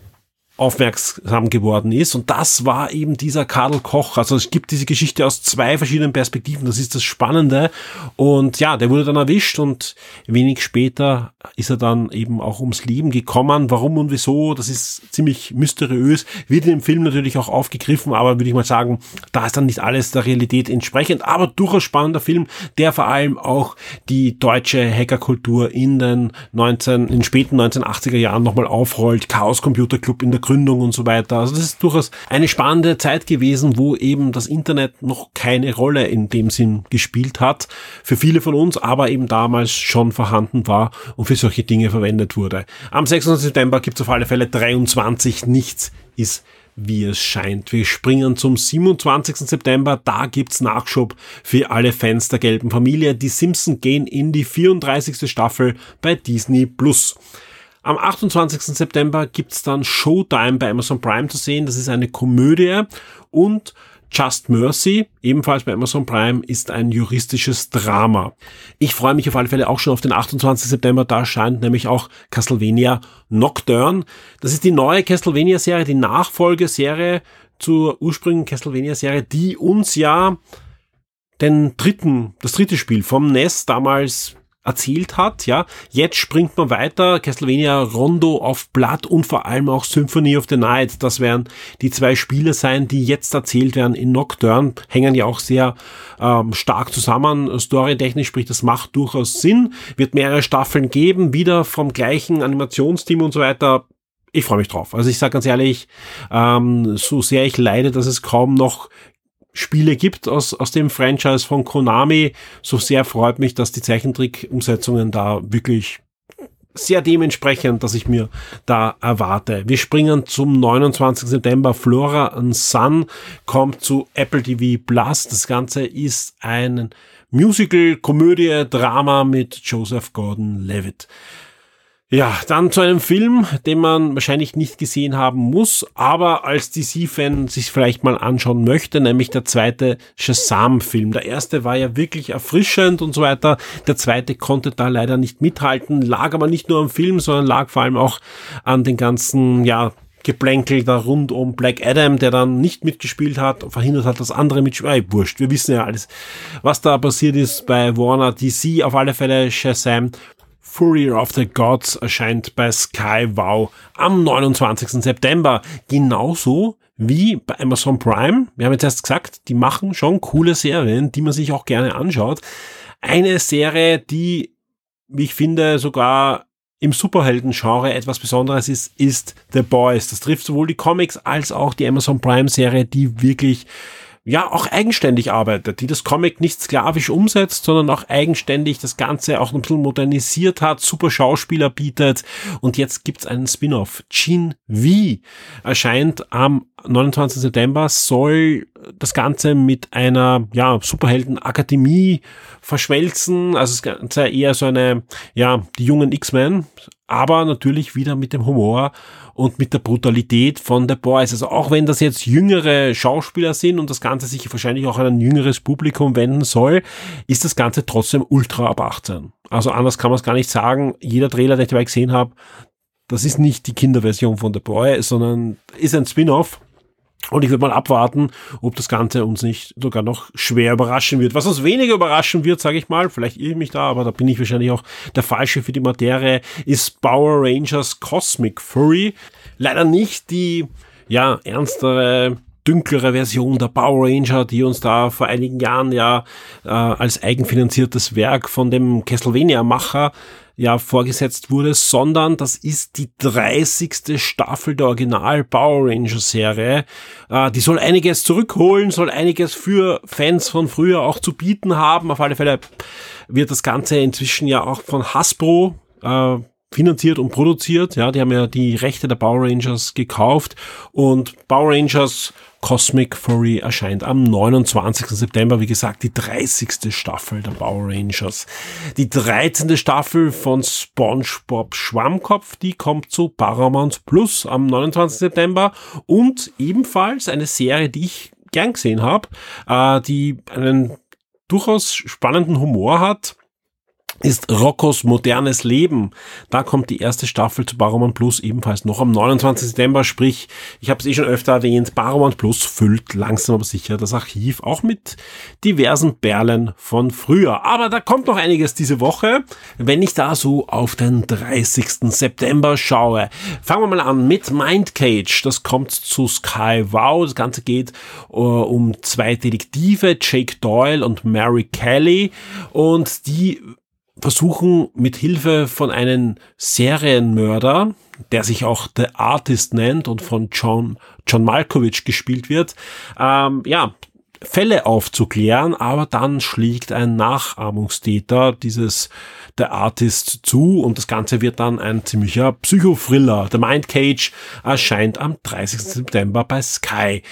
aufmerksam geworden ist. Und das war eben dieser Karl Koch. Also es gibt diese Geschichte aus zwei verschiedenen Perspektiven. Das ist das Spannende. Und ja, der wurde dann erwischt und wenig später ist er dann eben auch ums Leben gekommen. Warum und wieso, das ist ziemlich mysteriös. Wird in dem Film natürlich auch aufgegriffen, aber würde ich mal sagen, da ist dann nicht alles der Realität entsprechend. Aber durchaus spannender Film, der vor allem auch die deutsche Hackerkultur in den 19, in späten 1980er Jahren nochmal aufrollt. Chaos Computer Club in der Gründung und so weiter. Also das ist durchaus eine spannende Zeit gewesen, wo eben das Internet noch keine Rolle in dem Sinn gespielt hat. Für viele von uns, aber eben damals schon vorhanden war und für solche Dinge verwendet wurde. Am 26. September gibt es auf alle Fälle 23 Nichts ist wie es scheint. Wir springen zum 27. September. Da gibt's Nachschub für alle Fans der gelben Familie. Die Simpsons gehen in die 34. Staffel bei Disney Plus. Am 28. September gibt's dann Showtime bei Amazon Prime zu sehen. Das ist eine Komödie und Just Mercy, ebenfalls bei Amazon Prime, ist ein juristisches Drama. Ich freue mich auf alle Fälle auch schon auf den 28. September. Da erscheint nämlich auch Castlevania Nocturne. Das ist die neue Castlevania-Serie, die Nachfolgeserie zur ursprünglichen Castlevania-Serie, die uns ja den dritten, das dritte Spiel vom NES damals erzählt hat, ja. Jetzt springt man weiter, Castlevania Rondo auf Blatt und vor allem auch Symphony of the Night. Das werden die zwei Spiele sein, die jetzt erzählt werden in Nocturne, hängen ja auch sehr ähm, stark zusammen, storytechnisch, sprich, das macht durchaus Sinn, wird mehrere Staffeln geben, wieder vom gleichen Animationsteam und so weiter. Ich freue mich drauf. Also ich sage ganz ehrlich, ähm, so sehr ich leide, dass es kaum noch Spiele gibt aus, aus dem Franchise von Konami. So sehr freut mich, dass die Zeichentrick-Umsetzungen da wirklich sehr dementsprechend, dass ich mir da erwarte. Wir springen zum 29. September. Flora and Sun kommt zu Apple TV Plus. Das Ganze ist ein Musical, Komödie, Drama mit Joseph Gordon-Levitt. Ja, dann zu einem Film, den man wahrscheinlich nicht gesehen haben muss, aber als DC-Fan sich vielleicht mal anschauen möchte, nämlich der zweite Shazam-Film. Der erste war ja wirklich erfrischend und so weiter. Der zweite konnte da leider nicht mithalten, lag aber nicht nur am Film, sondern lag vor allem auch an den ganzen, ja, Geplänkel da rund um Black Adam, der dann nicht mitgespielt hat, verhindert hat, dass andere mitspielen. Äh, wurscht, wir wissen ja alles, was da passiert ist bei Warner DC. Auf alle Fälle Shazam Fury of the Gods erscheint bei Sky Wow am 29. September. Genauso wie bei Amazon Prime. Wir haben jetzt erst gesagt, die machen schon coole Serien, die man sich auch gerne anschaut. Eine Serie, die, wie ich finde, sogar im Superhelden-Genre etwas Besonderes ist, ist The Boys. Das trifft sowohl die Comics als auch die Amazon Prime-Serie, die wirklich ja auch eigenständig arbeitet, die das Comic nicht sklavisch umsetzt, sondern auch eigenständig das Ganze auch ein bisschen modernisiert hat, super Schauspieler bietet und jetzt gibt's einen Spin-off. Gene V erscheint am 29. September, soll das Ganze mit einer ja, Superhelden-Akademie verschmelzen, also das Ganze eher so eine, ja, die jungen X-Men, aber natürlich wieder mit dem Humor und mit der Brutalität von The Boys. Also auch wenn das jetzt jüngere Schauspieler sind und das Ganze sich wahrscheinlich auch an ein jüngeres Publikum wenden soll, ist das Ganze trotzdem ultra ab 18. Also anders kann man es gar nicht sagen. Jeder Trailer, den ich dabei gesehen habe, das ist nicht die Kinderversion von The Boy, sondern ist ein Spin-off und ich würde mal abwarten, ob das Ganze uns nicht sogar noch schwer überraschen wird. Was uns weniger überraschen wird, sage ich mal, vielleicht irre ich mich da, aber da bin ich wahrscheinlich auch der Falsche für die Materie, ist Power Rangers Cosmic Fury. Leider nicht die, ja, ernstere, dünklere Version der Power Ranger, die uns da vor einigen Jahren ja äh, als eigenfinanziertes Werk von dem Castlevania-Macher ja vorgesetzt wurde, sondern das ist die 30. Staffel der Original Power Ranger Serie. Äh, die soll einiges zurückholen, soll einiges für Fans von früher auch zu bieten haben. Auf alle Fälle wird das Ganze inzwischen ja auch von Hasbro äh, finanziert und produziert. Ja, die haben ja die Rechte der Power Rangers gekauft und Power Rangers Cosmic Fury erscheint am 29. September, wie gesagt, die 30. Staffel der Power Rangers. Die 13. Staffel von SpongeBob Schwammkopf, die kommt zu Paramount Plus am 29. September und ebenfalls eine Serie, die ich gern gesehen habe, äh, die einen durchaus spannenden Humor hat ist Roccos modernes Leben. Da kommt die erste Staffel zu Barroman Plus ebenfalls noch am 29. September. Sprich, ich habe es eh schon öfter erwähnt, Barroman Plus füllt langsam aber sicher das Archiv auch mit diversen Perlen von früher. Aber da kommt noch einiges diese Woche, wenn ich da so auf den 30. September schaue. Fangen wir mal an mit Mind Cage. Das kommt zu Sky Wow. Das Ganze geht uh, um zwei Detektive, Jake Doyle und Mary Kelly. Und die versuchen mit Hilfe von einem Serienmörder, der sich auch The Artist nennt und von John, John Malkovich gespielt wird, ähm, ja, Fälle aufzuklären, aber dann schlägt ein Nachahmungstäter dieses The Artist zu und das Ganze wird dann ein ziemlicher Psychothriller. The Mind Cage erscheint am 30. September bei Sky.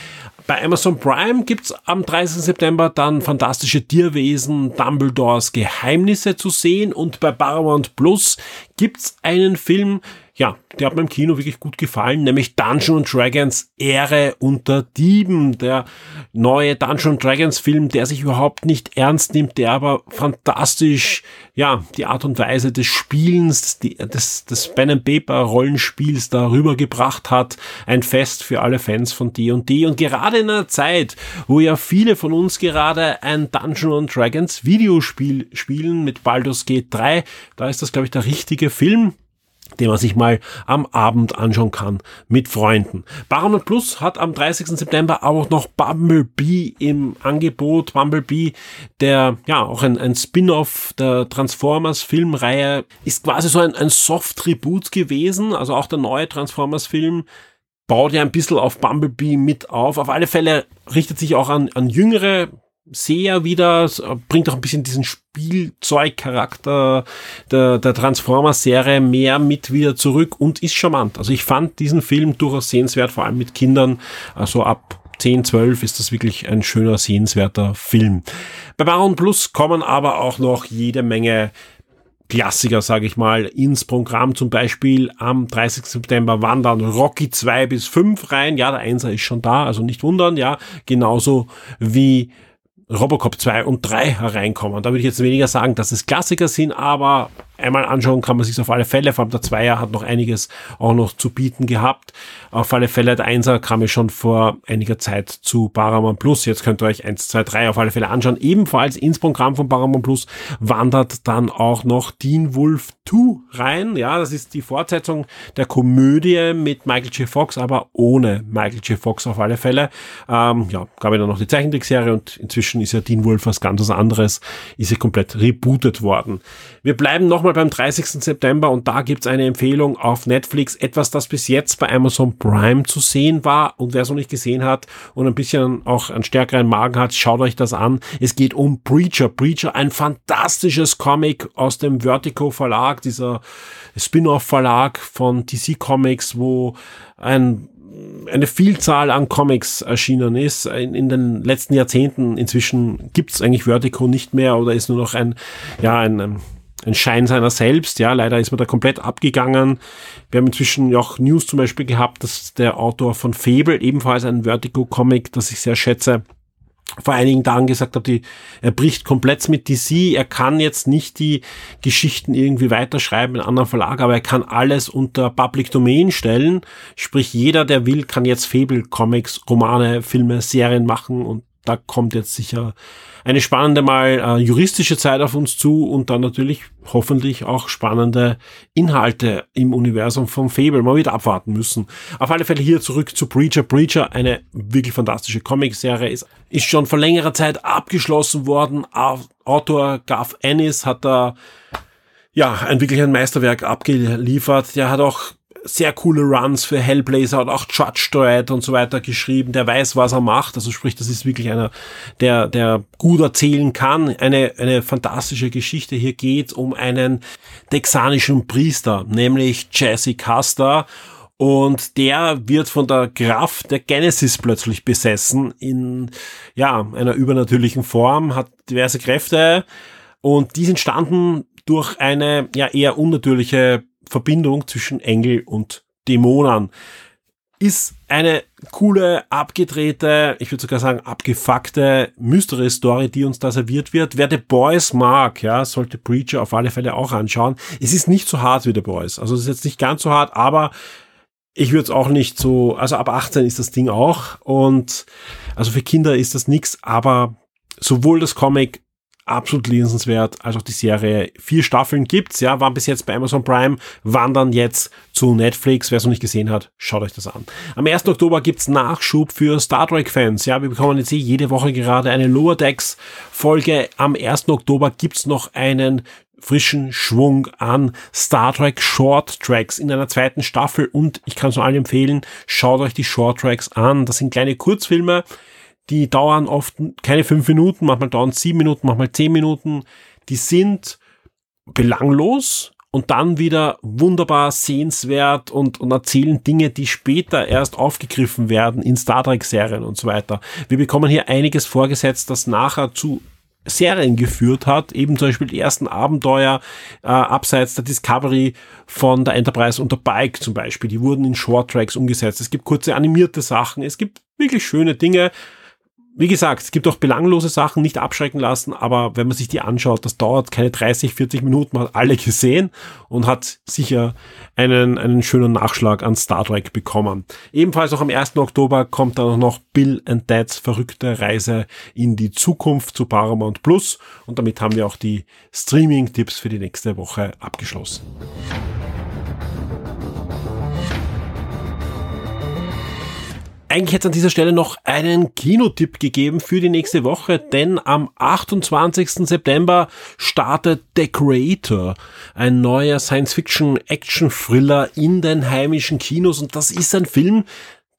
Bei Amazon Prime gibt's am 30. September dann fantastische Tierwesen Dumbledores Geheimnisse zu sehen und bei Paramount Plus gibt's einen Film, ja, der hat mir im Kino wirklich gut gefallen, nämlich Dungeon Dragons Ehre unter Dieben, der neue Dungeon Dragons Film, der sich überhaupt nicht ernst nimmt, der aber fantastisch, ja, die Art und Weise des Spielens, des, des, des Pen and Paper Rollenspiels darüber gebracht hat. Ein Fest für alle Fans von D&D und gerade in einer Zeit, wo ja viele von uns gerade ein Dungeon Dragons Videospiel spielen mit Baldur's Gate 3, da ist das, glaube ich, der richtige Film den man sich mal am Abend anschauen kann mit Freunden. Paramount Plus hat am 30. September auch noch Bumblebee im Angebot. Bumblebee, der ja auch ein, ein Spin-off der Transformers Filmreihe, ist quasi so ein, ein Soft-Tribut gewesen. Also auch der neue Transformers Film baut ja ein bisschen auf Bumblebee mit auf. Auf alle Fälle richtet sich auch an, an jüngere Seher wieder, bringt auch ein bisschen diesen Spielzeugcharakter der, der Transformers-Serie mehr mit wieder zurück und ist charmant. Also ich fand diesen Film durchaus sehenswert, vor allem mit Kindern. Also ab 10, 12 ist das wirklich ein schöner, sehenswerter Film. Bei Baron Plus kommen aber auch noch jede Menge Klassiker, sage ich mal, ins Programm. Zum Beispiel am 30. September wandern Rocky 2 bis 5 rein. Ja, der Einser ist schon da, also nicht wundern, ja. Genauso wie Robocop 2 und 3 hereinkommen. Da würde ich jetzt weniger sagen, dass es Klassiker sind, aber einmal anschauen kann man sich auf alle Fälle. Vor allem der Zweier hat noch einiges auch noch zu bieten gehabt. Auf alle Fälle der Einser kam ich schon vor einiger Zeit zu Paramount Plus. Jetzt könnt ihr euch 1, 2, 3 auf alle Fälle anschauen. Ebenfalls ins Programm von Paramount Plus wandert dann auch noch Dean Wolf 2 rein. Ja, das ist die Fortsetzung der Komödie mit Michael J. Fox, aber ohne Michael J. Fox auf alle Fälle. Ähm, ja, gab ja dann noch die Zeichentrickserie und inzwischen ist ja Dean Wolf was ganz anderes, ist ja komplett rebootet worden. Wir bleiben noch nochmal beim 30. September und da gibt's eine Empfehlung auf Netflix, etwas, das bis jetzt bei Amazon Prime zu sehen war und wer es noch nicht gesehen hat und ein bisschen auch einen stärkeren Magen hat, schaut euch das an. Es geht um Preacher. Preacher, ein fantastisches Comic aus dem Vertigo Verlag, dieser Spin-off Verlag von DC Comics, wo ein eine Vielzahl an Comics erschienen ist. In, in den letzten Jahrzehnten inzwischen gibt's eigentlich Vertigo nicht mehr oder ist nur noch ein, ja, ein Schein seiner selbst. Ja, leider ist man da komplett abgegangen. Wir haben inzwischen auch News zum Beispiel gehabt, dass der Autor von Fable, ebenfalls ein Vertigo-Comic, das ich sehr schätze, vor einigen Tagen gesagt hat, die, er bricht komplett mit DC, er kann jetzt nicht die Geschichten irgendwie weiterschreiben in anderen Verlag, aber er kann alles unter Public Domain stellen. Sprich, jeder, der will, kann jetzt Fable Comics, Romane, Filme, Serien machen und da kommt jetzt sicher eine spannende mal äh, juristische Zeit auf uns zu und dann natürlich hoffentlich auch spannende Inhalte im Universum vom Fable. Man wird abwarten müssen. Auf alle Fälle hier zurück zu Preacher. Preacher, eine wirklich fantastische Comicserie, ist, ist schon vor längerer Zeit abgeschlossen worden. Autor Garth Ennis hat da ja, ein wirklich ein Meisterwerk abgeliefert. Der hat auch sehr coole Runs für Hellblazer und auch Judge Dredd und so weiter geschrieben. Der weiß, was er macht. Also sprich, das ist wirklich einer, der, der gut erzählen kann. Eine, eine fantastische Geschichte. Hier geht um einen texanischen Priester, nämlich Jesse Custer. Und der wird von der Kraft der Genesis plötzlich besessen in, ja, einer übernatürlichen Form, hat diverse Kräfte. Und die sind entstanden durch eine, ja, eher unnatürliche Verbindung zwischen Engel und Dämonen. Ist eine coole, abgedrehte, ich würde sogar sagen abgefuckte Mystery-Story, die uns da serviert wird. Wer The Boys mag, ja, sollte Preacher auf alle Fälle auch anschauen. Es ist nicht so hart wie The Boys. Also es ist jetzt nicht ganz so hart, aber ich würde es auch nicht so, also ab 18 ist das Ding auch und also für Kinder ist das nix, aber sowohl das Comic absolut lesenswert, als auch die Serie. Vier Staffeln gibt's, ja, waren bis jetzt bei Amazon Prime, wandern jetzt zu Netflix. Wer es noch nicht gesehen hat, schaut euch das an. Am 1. Oktober gibt's Nachschub für Star Trek Fans. Ja, wir bekommen jetzt eh jede Woche gerade eine Lower Decks Folge. Am 1. Oktober gibt's noch einen frischen Schwung an Star Trek Short Tracks in einer zweiten Staffel und ich kann es nur allen empfehlen, schaut euch die Short Tracks an. Das sind kleine Kurzfilme, die dauern oft keine fünf Minuten, manchmal dauern sieben Minuten, manchmal zehn Minuten. Die sind belanglos und dann wieder wunderbar sehenswert und, und erzählen Dinge, die später erst aufgegriffen werden in Star Trek Serien und so weiter. Wir bekommen hier einiges vorgesetzt, das nachher zu Serien geführt hat, eben zum Beispiel die ersten Abenteuer äh, abseits der Discovery von der Enterprise und der Bike zum Beispiel, die wurden in Short Tracks umgesetzt. Es gibt kurze animierte Sachen, es gibt wirklich schöne Dinge wie gesagt, es gibt auch belanglose Sachen, nicht abschrecken lassen, aber wenn man sich die anschaut, das dauert keine 30, 40 Minuten, man hat alle gesehen und hat sicher einen, einen schönen Nachschlag an Star Trek bekommen. Ebenfalls auch am 1. Oktober kommt dann noch Bill and Dads verrückte Reise in die Zukunft zu Paramount Plus und damit haben wir auch die Streaming-Tipps für die nächste Woche abgeschlossen. Eigentlich es an dieser Stelle noch einen Kinotipp gegeben für die nächste Woche, denn am 28. September startet The Creator, ein neuer Science-Fiction-Action-Thriller in den heimischen Kinos und das ist ein Film,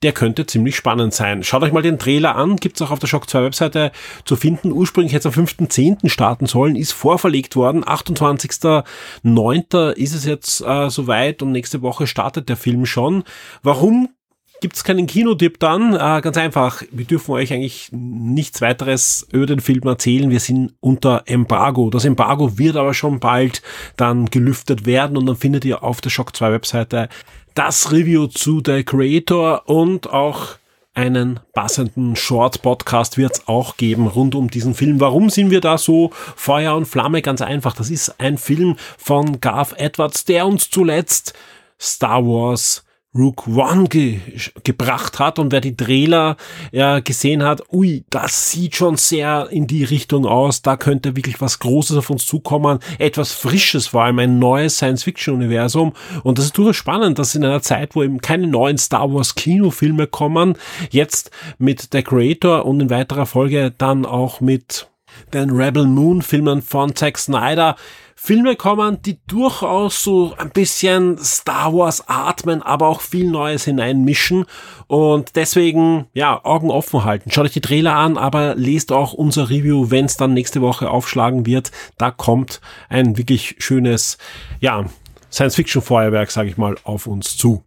der könnte ziemlich spannend sein. Schaut euch mal den Trailer an, gibt's auch auf der Shock 2 Webseite zu finden. Ursprünglich hätte es am 5.10. starten sollen, ist vorverlegt worden. 28.09. ist es jetzt äh, soweit und nächste Woche startet der Film schon. Warum gibt's keinen Kinotipp dann. Äh, ganz einfach, wir dürfen euch eigentlich nichts weiteres über den Film erzählen. Wir sind unter Embargo. Das Embargo wird aber schon bald dann gelüftet werden und dann findet ihr auf der Shock 2 Webseite das Review zu The Creator und auch einen passenden Short-Podcast wird es auch geben rund um diesen Film. Warum sind wir da so Feuer und Flamme? Ganz einfach. Das ist ein Film von Garth Edwards, der uns zuletzt Star Wars Rook One ge gebracht hat und wer die Trailer ja, gesehen hat, ui, das sieht schon sehr in die Richtung aus, da könnte wirklich was Großes auf uns zukommen, etwas Frisches, vor allem ein neues Science-Fiction-Universum. Und das ist durchaus spannend, dass in einer Zeit, wo eben keine neuen Star Wars Kinofilme kommen, jetzt mit The Creator und in weiterer Folge dann auch mit den Rebel Moon Filmen von Zack Snyder Filme kommen, die durchaus so ein bisschen Star Wars atmen, aber auch viel Neues hineinmischen. Und deswegen, ja, Augen offen halten. Schaut euch die Trailer an, aber lest auch unser Review, wenn es dann nächste Woche aufschlagen wird. Da kommt ein wirklich schönes, ja, Science-Fiction-Feuerwerk, sage ich mal, auf uns zu.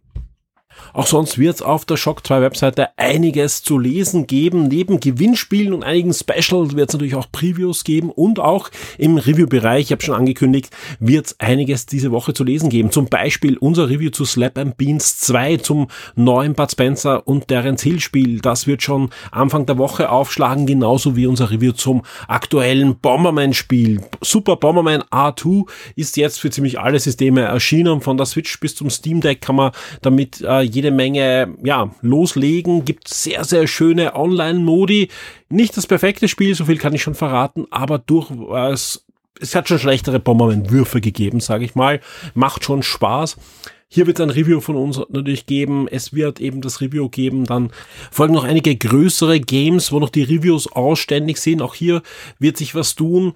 Auch sonst wird es auf der Shock 2 Webseite einiges zu lesen geben. Neben Gewinnspielen und einigen Specials wird es natürlich auch Previews geben und auch im Review-Bereich, ich habe schon angekündigt, wird es einiges diese Woche zu lesen geben. Zum Beispiel unser Review zu Slap and Beans 2 zum neuen Bud Spencer und Terence Hill Spiel. Das wird schon Anfang der Woche aufschlagen, genauso wie unser Review zum aktuellen Bomberman Spiel. Super Bomberman R2 ist jetzt für ziemlich alle Systeme erschienen. Von der Switch bis zum Steam Deck kann man damit äh, jede Menge, ja, loslegen, gibt sehr, sehr schöne Online-Modi. Nicht das perfekte Spiel, so viel kann ich schon verraten, aber durchaus, es hat schon schlechtere Bomberman-Würfe gegeben, sage ich mal. Macht schon Spaß. Hier wird ein Review von uns natürlich geben. Es wird eben das Review geben. Dann folgen noch einige größere Games, wo noch die Reviews ausständig sind. Auch hier wird sich was tun.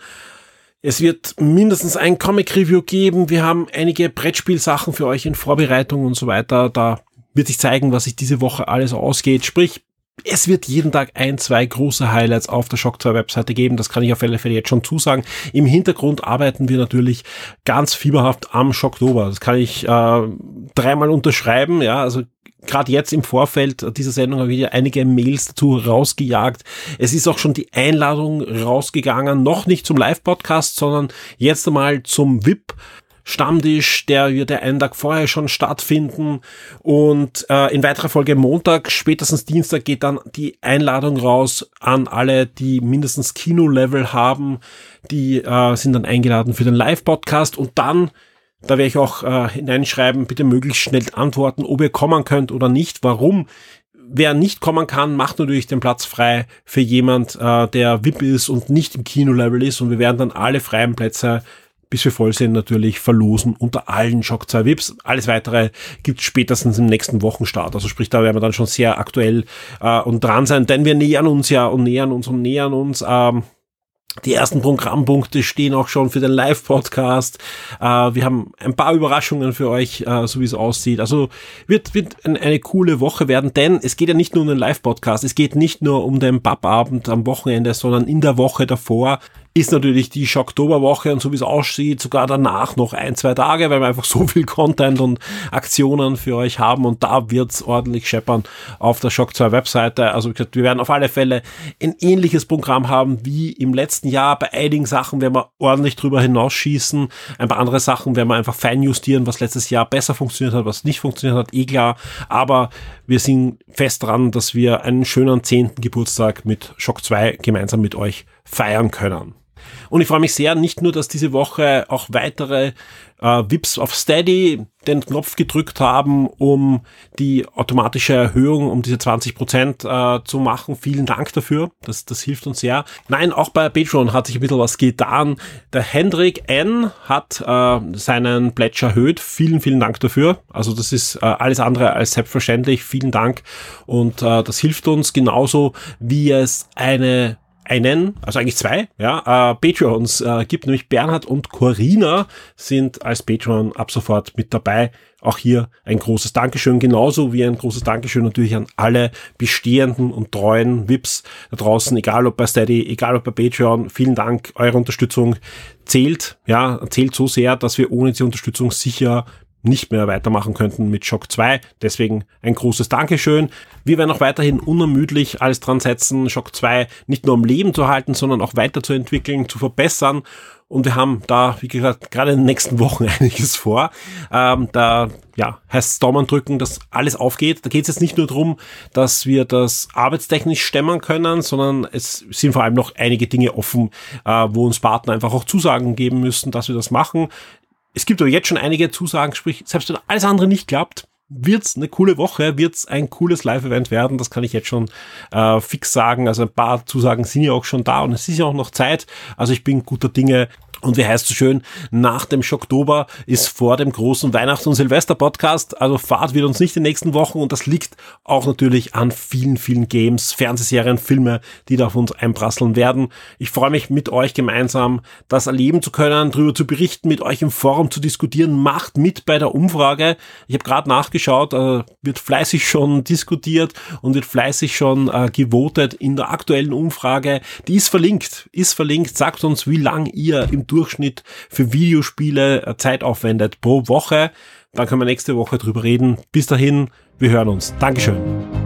Es wird mindestens ein Comic-Review geben. Wir haben einige Brettspielsachen für euch in Vorbereitung und so weiter. Da wird sich zeigen, was sich diese Woche alles ausgeht. Sprich, es wird jeden Tag ein, zwei große Highlights auf der Shock 2 Webseite geben. Das kann ich auf alle Fälle jetzt schon zusagen. Im Hintergrund arbeiten wir natürlich ganz fieberhaft am Shocktober. Das kann ich äh, dreimal unterschreiben. Ja, also gerade jetzt im Vorfeld dieser Sendung habe ich ja einige Mails dazu rausgejagt. Es ist auch schon die Einladung rausgegangen, noch nicht zum Live-Podcast, sondern jetzt einmal zum VIP. Stammtisch, der wird der einen Tag vorher schon stattfinden. Und äh, in weiterer Folge Montag, spätestens Dienstag geht dann die Einladung raus an alle, die mindestens Kino-Level haben, die äh, sind dann eingeladen für den Live-Podcast. Und dann da werde ich auch äh, hineinschreiben, bitte möglichst schnell antworten, ob ihr kommen könnt oder nicht, warum. Wer nicht kommen kann, macht natürlich den Platz frei für jemand, äh, der VIP ist und nicht im Kino-Level ist. Und wir werden dann alle freien Plätze bis wir voll sind, natürlich verlosen unter allen Shock 2 VIPs. Alles weitere gibt es spätestens im nächsten Wochenstart. Also sprich, da werden wir dann schon sehr aktuell äh, und dran sein, denn wir nähern uns ja und nähern uns und nähern uns. Ähm, die ersten Programmpunkte stehen auch schon für den Live-Podcast. Äh, wir haben ein paar Überraschungen für euch, äh, so wie es aussieht. Also wird, wird ein, eine coole Woche werden, denn es geht ja nicht nur um den Live-Podcast, es geht nicht nur um den Pappabend am Wochenende, sondern in der Woche davor ist natürlich die Schocktoberwoche und so wie es aussieht, sogar danach noch ein, zwei Tage, weil wir einfach *laughs* so viel Content und Aktionen für euch haben und da wird's ordentlich scheppern auf der Shock 2 Webseite. Also wie gesagt, wir werden auf alle Fälle ein ähnliches Programm haben wie im letzten Jahr. Bei einigen Sachen werden wir ordentlich drüber hinausschießen. Ein paar andere Sachen werden wir einfach fein justieren, was letztes Jahr besser funktioniert hat, was nicht funktioniert hat, eh klar. Aber wir sind fest dran, dass wir einen schönen zehnten Geburtstag mit Shock 2 gemeinsam mit euch feiern können. Und ich freue mich sehr, nicht nur, dass diese Woche auch weitere äh, VIPs auf Steady den Knopf gedrückt haben, um die automatische Erhöhung um diese 20 Prozent äh, zu machen. Vielen Dank dafür. Das, das hilft uns sehr. Nein, auch bei Patreon hat sich ein bisschen was getan. Der Hendrik N. hat äh, seinen Pledge erhöht. Vielen, vielen Dank dafür. Also das ist äh, alles andere als selbstverständlich. Vielen Dank. Und äh, das hilft uns genauso, wie es eine einen, also eigentlich zwei, ja, äh, Patreons äh, gibt, nämlich Bernhard und Corina sind als Patreon ab sofort mit dabei. Auch hier ein großes Dankeschön, genauso wie ein großes Dankeschön natürlich an alle bestehenden und treuen VIPs da draußen, egal ob bei Steady, egal ob bei Patreon. Vielen Dank, eure Unterstützung zählt, ja, zählt so sehr, dass wir ohne diese Unterstützung sicher nicht mehr weitermachen könnten mit Shock 2. Deswegen ein großes Dankeschön. Wir werden auch weiterhin unermüdlich alles dran setzen, Shock 2 nicht nur am Leben zu halten, sondern auch weiterzuentwickeln, zu verbessern. Und wir haben da, wie gesagt, gerade in den nächsten Wochen *laughs* einiges vor. Ähm, da ja, heißt Daumen drücken, dass alles aufgeht. Da geht es jetzt nicht nur darum, dass wir das arbeitstechnisch stemmen können, sondern es sind vor allem noch einige Dinge offen, äh, wo uns Partner einfach auch Zusagen geben müssen, dass wir das machen. Es gibt aber jetzt schon einige Zusagen, sprich, selbst wenn alles andere nicht klappt, wird's eine coole Woche, wird's ein cooles Live-Event werden, das kann ich jetzt schon äh, fix sagen. Also ein paar Zusagen sind ja auch schon da und es ist ja auch noch Zeit. Also ich bin guter Dinge, und wie heißt so schön, nach dem Schocktober ist vor dem großen Weihnachts- und Silvester-Podcast. Also Fahrt wird uns nicht in den nächsten Wochen und das liegt auch natürlich an vielen, vielen Games, Fernsehserien, Filme, die da auf uns einprasseln werden. Ich freue mich mit euch gemeinsam das erleben zu können, darüber zu berichten, mit euch im Forum zu diskutieren. Macht mit bei der Umfrage. Ich habe gerade nachgeschaut, äh, wird fleißig schon diskutiert und wird fleißig schon äh, gewotet in der aktuellen Umfrage. Die ist verlinkt, ist verlinkt. Sagt uns, wie lang ihr im Durchschnitt für Videospiele äh, Zeit aufwendet pro Woche. Dann können wir nächste Woche drüber reden. Bis dahin, wir hören uns. Dankeschön.